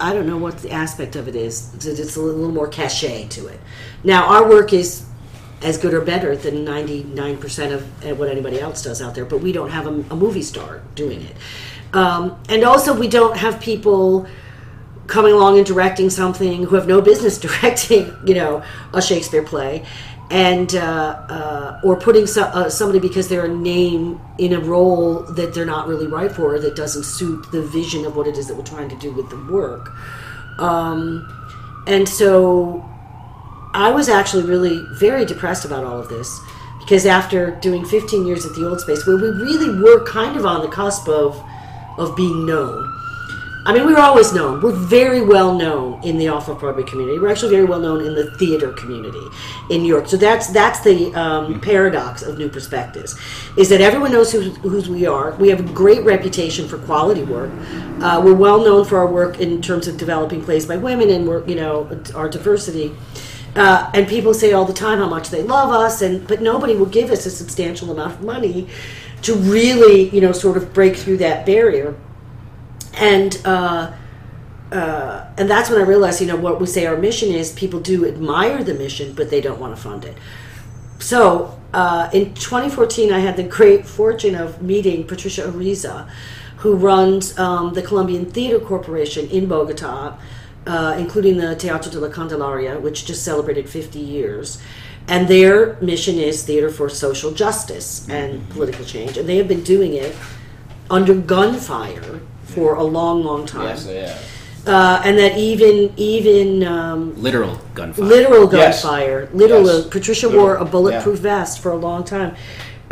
I don't know what the aspect of it is. It's it's a little more cachet to it. Now our work is as good or better than 99% of uh, what anybody else does out there, but we don't have a, a movie star doing it. Um, and also, we don't have people coming along and directing something who have no business directing, you know, a Shakespeare play, and uh, uh, or putting so, uh, somebody because they're a name in a role that they're not really right for, that doesn't suit the vision of what it is that we're trying to do with the work. Um, and so I was actually really very depressed about all of this because after doing 15 years at the old space, where we really were kind of on the cusp of of being known. I mean, we were always known. We're very well known in the off Broadway community. We're actually very well known in the theater community in New York. So that's that's the um, paradox of New Perspectives, is that everyone knows who, who we are. We have a great reputation for quality work. Uh, we're well known for our work in terms of developing plays by women and work, you know, our diversity. Uh, and people say all the time how much they love us, and but nobody will give us a substantial amount of money to really, you know, sort of break through that barrier. And uh, uh, and that's when I realized, you know, what we say our mission is. People do admire the mission, but they don't want to fund it. So uh, in 2014, I had the great fortune of meeting Patricia Ariza, who runs um, the Colombian Theater Corporation in Bogota uh, including the Teatro de la Candelaria, which just celebrated 50 years. And their mission is theater for social justice and political change. And they have been doing it under gunfire for a long, long time. Yes, they have. Uh, and that even even um, Literal gunfire. literal Yes. gunfire, literal. Yes. Patricia Literal. wore a bulletproof vest for a long time,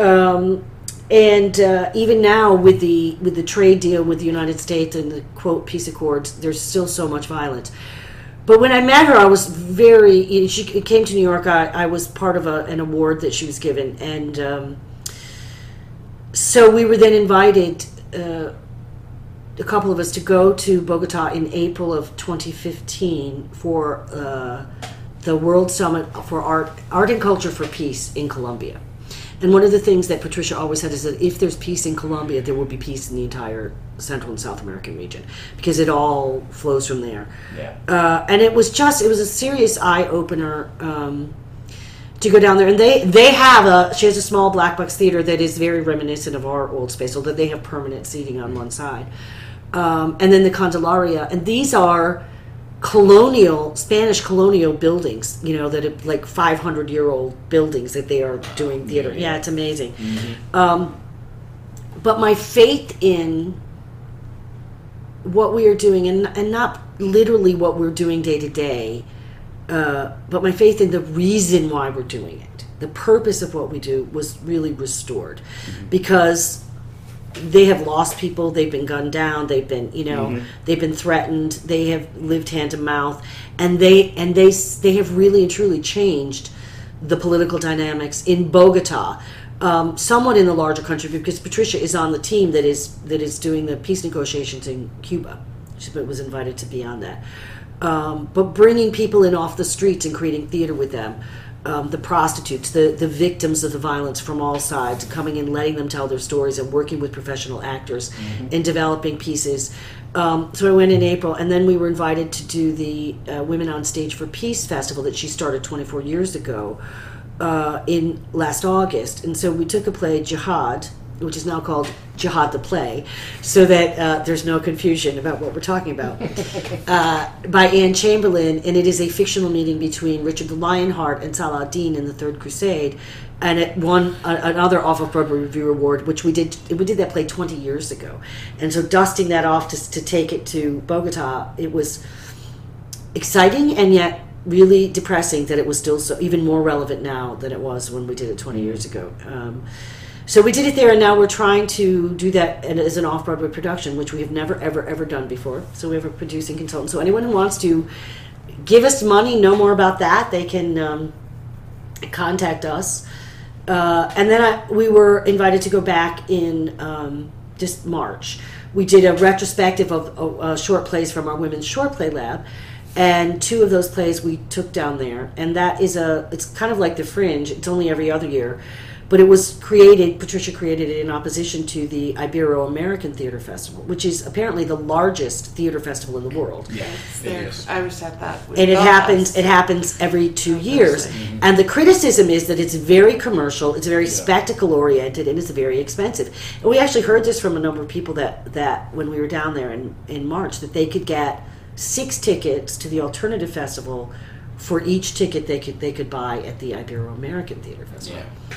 um, and uh, even now with the with the trade deal with the United States and the quote peace accords, there's still so much violence. But when I met her, I was very. She came to New York. I, I was part of a, an award that she was given, and um, so we were then invited. Uh, a couple of us to go to Bogota in April of 2015 for uh, the World Summit for Art, Art and Culture for Peace in Colombia. And one of the things that Patricia always said is that if there's peace in Colombia, there will be peace in the entire Central and South American region because it all flows from there. Yeah. Uh, and it was just, it was a serious eye opener. Um, to go down there and they they have a she has a small black box theater that is very reminiscent of our old space although they have permanent seating on one side um, and then the Candelaria and these are colonial Spanish colonial buildings you know that are like 500 year old buildings that they are doing theater yeah it's amazing. Um, but my faith in what we are doing and, and not literally what we're doing day to day uh, but my faith in the reason why we're doing it, the purpose of what we do, was really restored, because they have lost people, they've been gunned down, they've been, you know, they've been threatened, they have lived hand to mouth, and they and they they have really and truly changed the political dynamics in Bogota. Um, somewhat in the larger country because Patricia is on the team that is that is doing the peace negotiations in Cuba. She was invited to be on that um, but bringing people in off the streets and creating theater with them. Um, the prostitutes, the, the victims of the violence from all sides, coming in, letting them tell their stories, and working with professional actors and developing pieces. Um, so I went in April, and then we were invited to do the uh, Women on Stage for Peace festival that she started 24 years ago uh, in last August. And so we took a play, Jihad, which is now called Jihad the Play, so that uh, there's no confusion about what we're talking about, uh, by Anne Chamberlain, and it is a fictional meeting between Richard the Lionheart and Saladin in the Third Crusade, and it won a, another Off of Broadway Review Award, which we did we did that play 20 years ago, and so dusting that off to, to take it to Bogota, it was exciting and yet really depressing that it was still so even more relevant now than it was when we did it 20 years ago. Um, so we did it there, and now we're trying to do that as an off Broadway production, which we have never, ever, ever done before. So we have a producing consultant. So anyone who wants to give us money, know more about that, they can um, contact us. Uh, and then I, we were invited to go back in um, just March. We did a retrospective of uh, short plays from our women's short play lab, and two of those plays we took down there. And that is a, it's kind of like the Fringe. It's only every other year, but it was created. Patricia created it in opposition to the Ibero American Theater Festival, which is apparently the largest theater festival in the world Yeah, It's it there. is. I was at that. and it happens us. it happens every two years Thursday. and the criticism is that it's very commercial it's very spectacle oriented and it's very expensive and we actually heard this from a number of people that that when we were down there in in march that they could get six tickets to the alternative festival for each ticket they could they could buy at the ibero-american theater festival Yeah.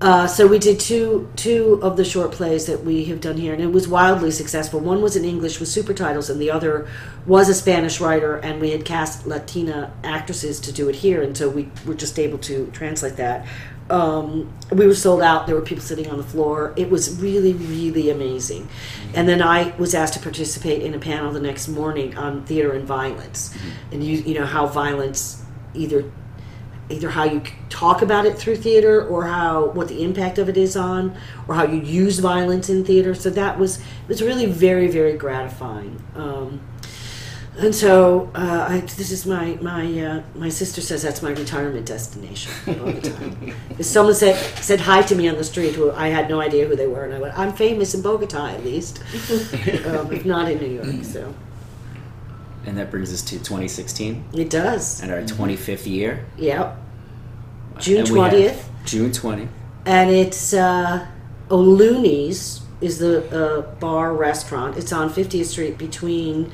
Uh, so we did two two of the short plays that we have done here, and it was wildly successful. One was in English with super titles, and the other was a Spanish writer, and we had cast Latina actresses to do it here, and so we were just able to translate that. Um, we were sold out. There were people sitting on the floor. It was really, really amazing. And then I was asked to participate in a panel the next morning on theater and violence, and you you know how violence either either how you talk about it through theater or how what the impact of it is on or how you use violence in theater. So that was it was really very very gratifying. Um, and so uh, I, this is my my uh, my sister says that's my retirement destination. All the time. If someone said said hi to me on the street who I had no idea who they were and I went I'm famous in Bogota at least. Um, if not in New York so And that brings us to 2016 it does and our 25th year. yep June And 20th June 20. and it's uh, O'Looney's is the uh, bar restaurant. It's on 50th Street between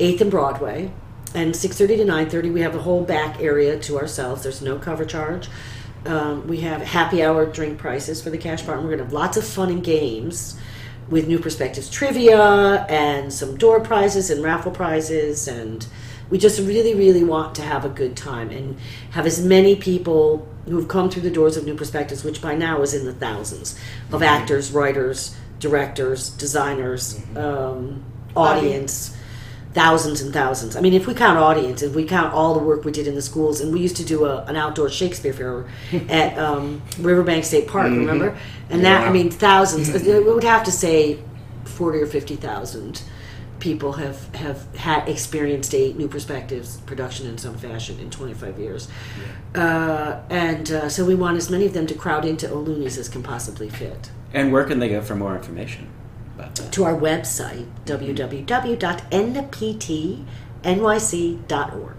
8th and Broadway, and 6:30 to 9:30 we have a whole back area to ourselves. There's no cover charge. Um, we have happy hour drink prices for the cash bar, and we're gonna have lots of fun and games with New Perspectives trivia and some door prizes and raffle prizes and we just really really want to have a good time and have as many people who've come through the doors of New Perspectives which by now is in the thousands of actors, writers, directors, designers, um, audience thousands and thousands. I mean, if we count audience, if we count all the work we did in the schools, and we used to do a, an outdoor Shakespeare fair at um, Riverbank State Park, remember? And that, I mean, thousands. We would have to say forty or fifty thousand people have have had experienced a New Perspectives production in some fashion in twenty five years, uh, and uh, so we want as many of them to crowd into O'Looney's as can possibly fit. And where can they go for more information about that? To our website www.nptnyc.org.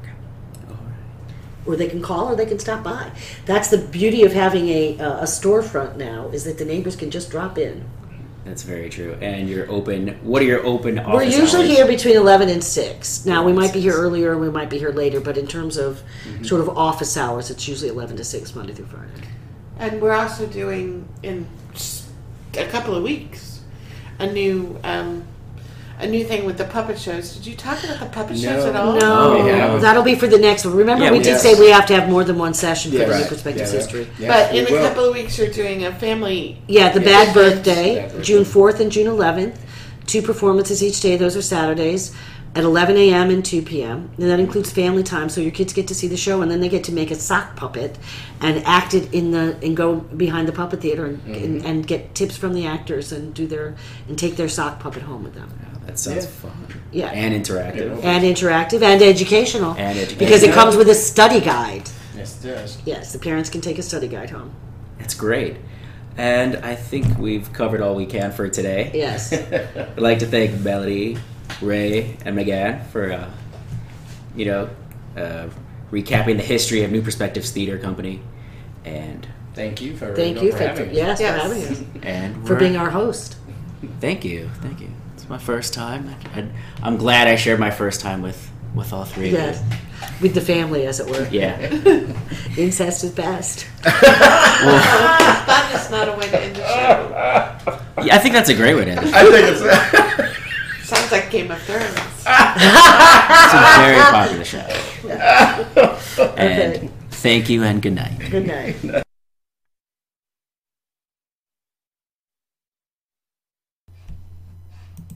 or they can call or they can stop by. That's the beauty of having a, uh, a storefront now is that the neighbors can just drop in. That's very true. And you're open. What are your open office We're usually hours? here between 11 and 6. Now, we might be here earlier and we might be here later, but in terms of sort of office hours, it's usually 11 to 6, Monday through Friday. And we're also doing in a couple of weeks a new um, a new thing with the puppet shows. Did you talk about the puppet shows No. at all? No, Oh, yeah. that'll be for the next one. Remember, Yeah, we we- did yes. say we have to have more than one session for Yeah, the New. Perspectives Yeah, yeah. history. Yeah, but in a will. couple of weeks, you're doing a family. Yeah, the Yeah. Bad Birthday, Bad Birthday. June 4th and June 11th. Two performances each day. Those are Saturdays at 11 a.m. and 2 p.m. And that includes family time, so your kids get to see the show, and then they get to make a sock puppet and act it in the and go behind the puppet theater and, Mm-hmm. and, and get tips from the actors and do their and take their sock puppet home with them. Yeah, That sounds Yeah. fun. Yeah. And interactive. And interactive and educational. And educational. Because it comes with a study guide. Yes, it does. Yes, the parents can take a study guide home. That's great. And I think we've covered all we can for today. Yes. I'd like to thank Melody, Ray, and Megan for, uh, you know, uh, recapping the history of New Perspectives Theater Company and Thank you for Thank you for for, having us. yes, Yes. for having us, And for being our host. Thank you, thank you. It's my first time. I, am glad I shared my first time with with all three Yes, of with the family, as it were. Yeah. Incest is best. that is not a way to end the show. yeah, I think that's a great way to end it. I think it's. Sounds like Game of Thrones. It's a very popular show. And Okay. thank you and good night. Good night.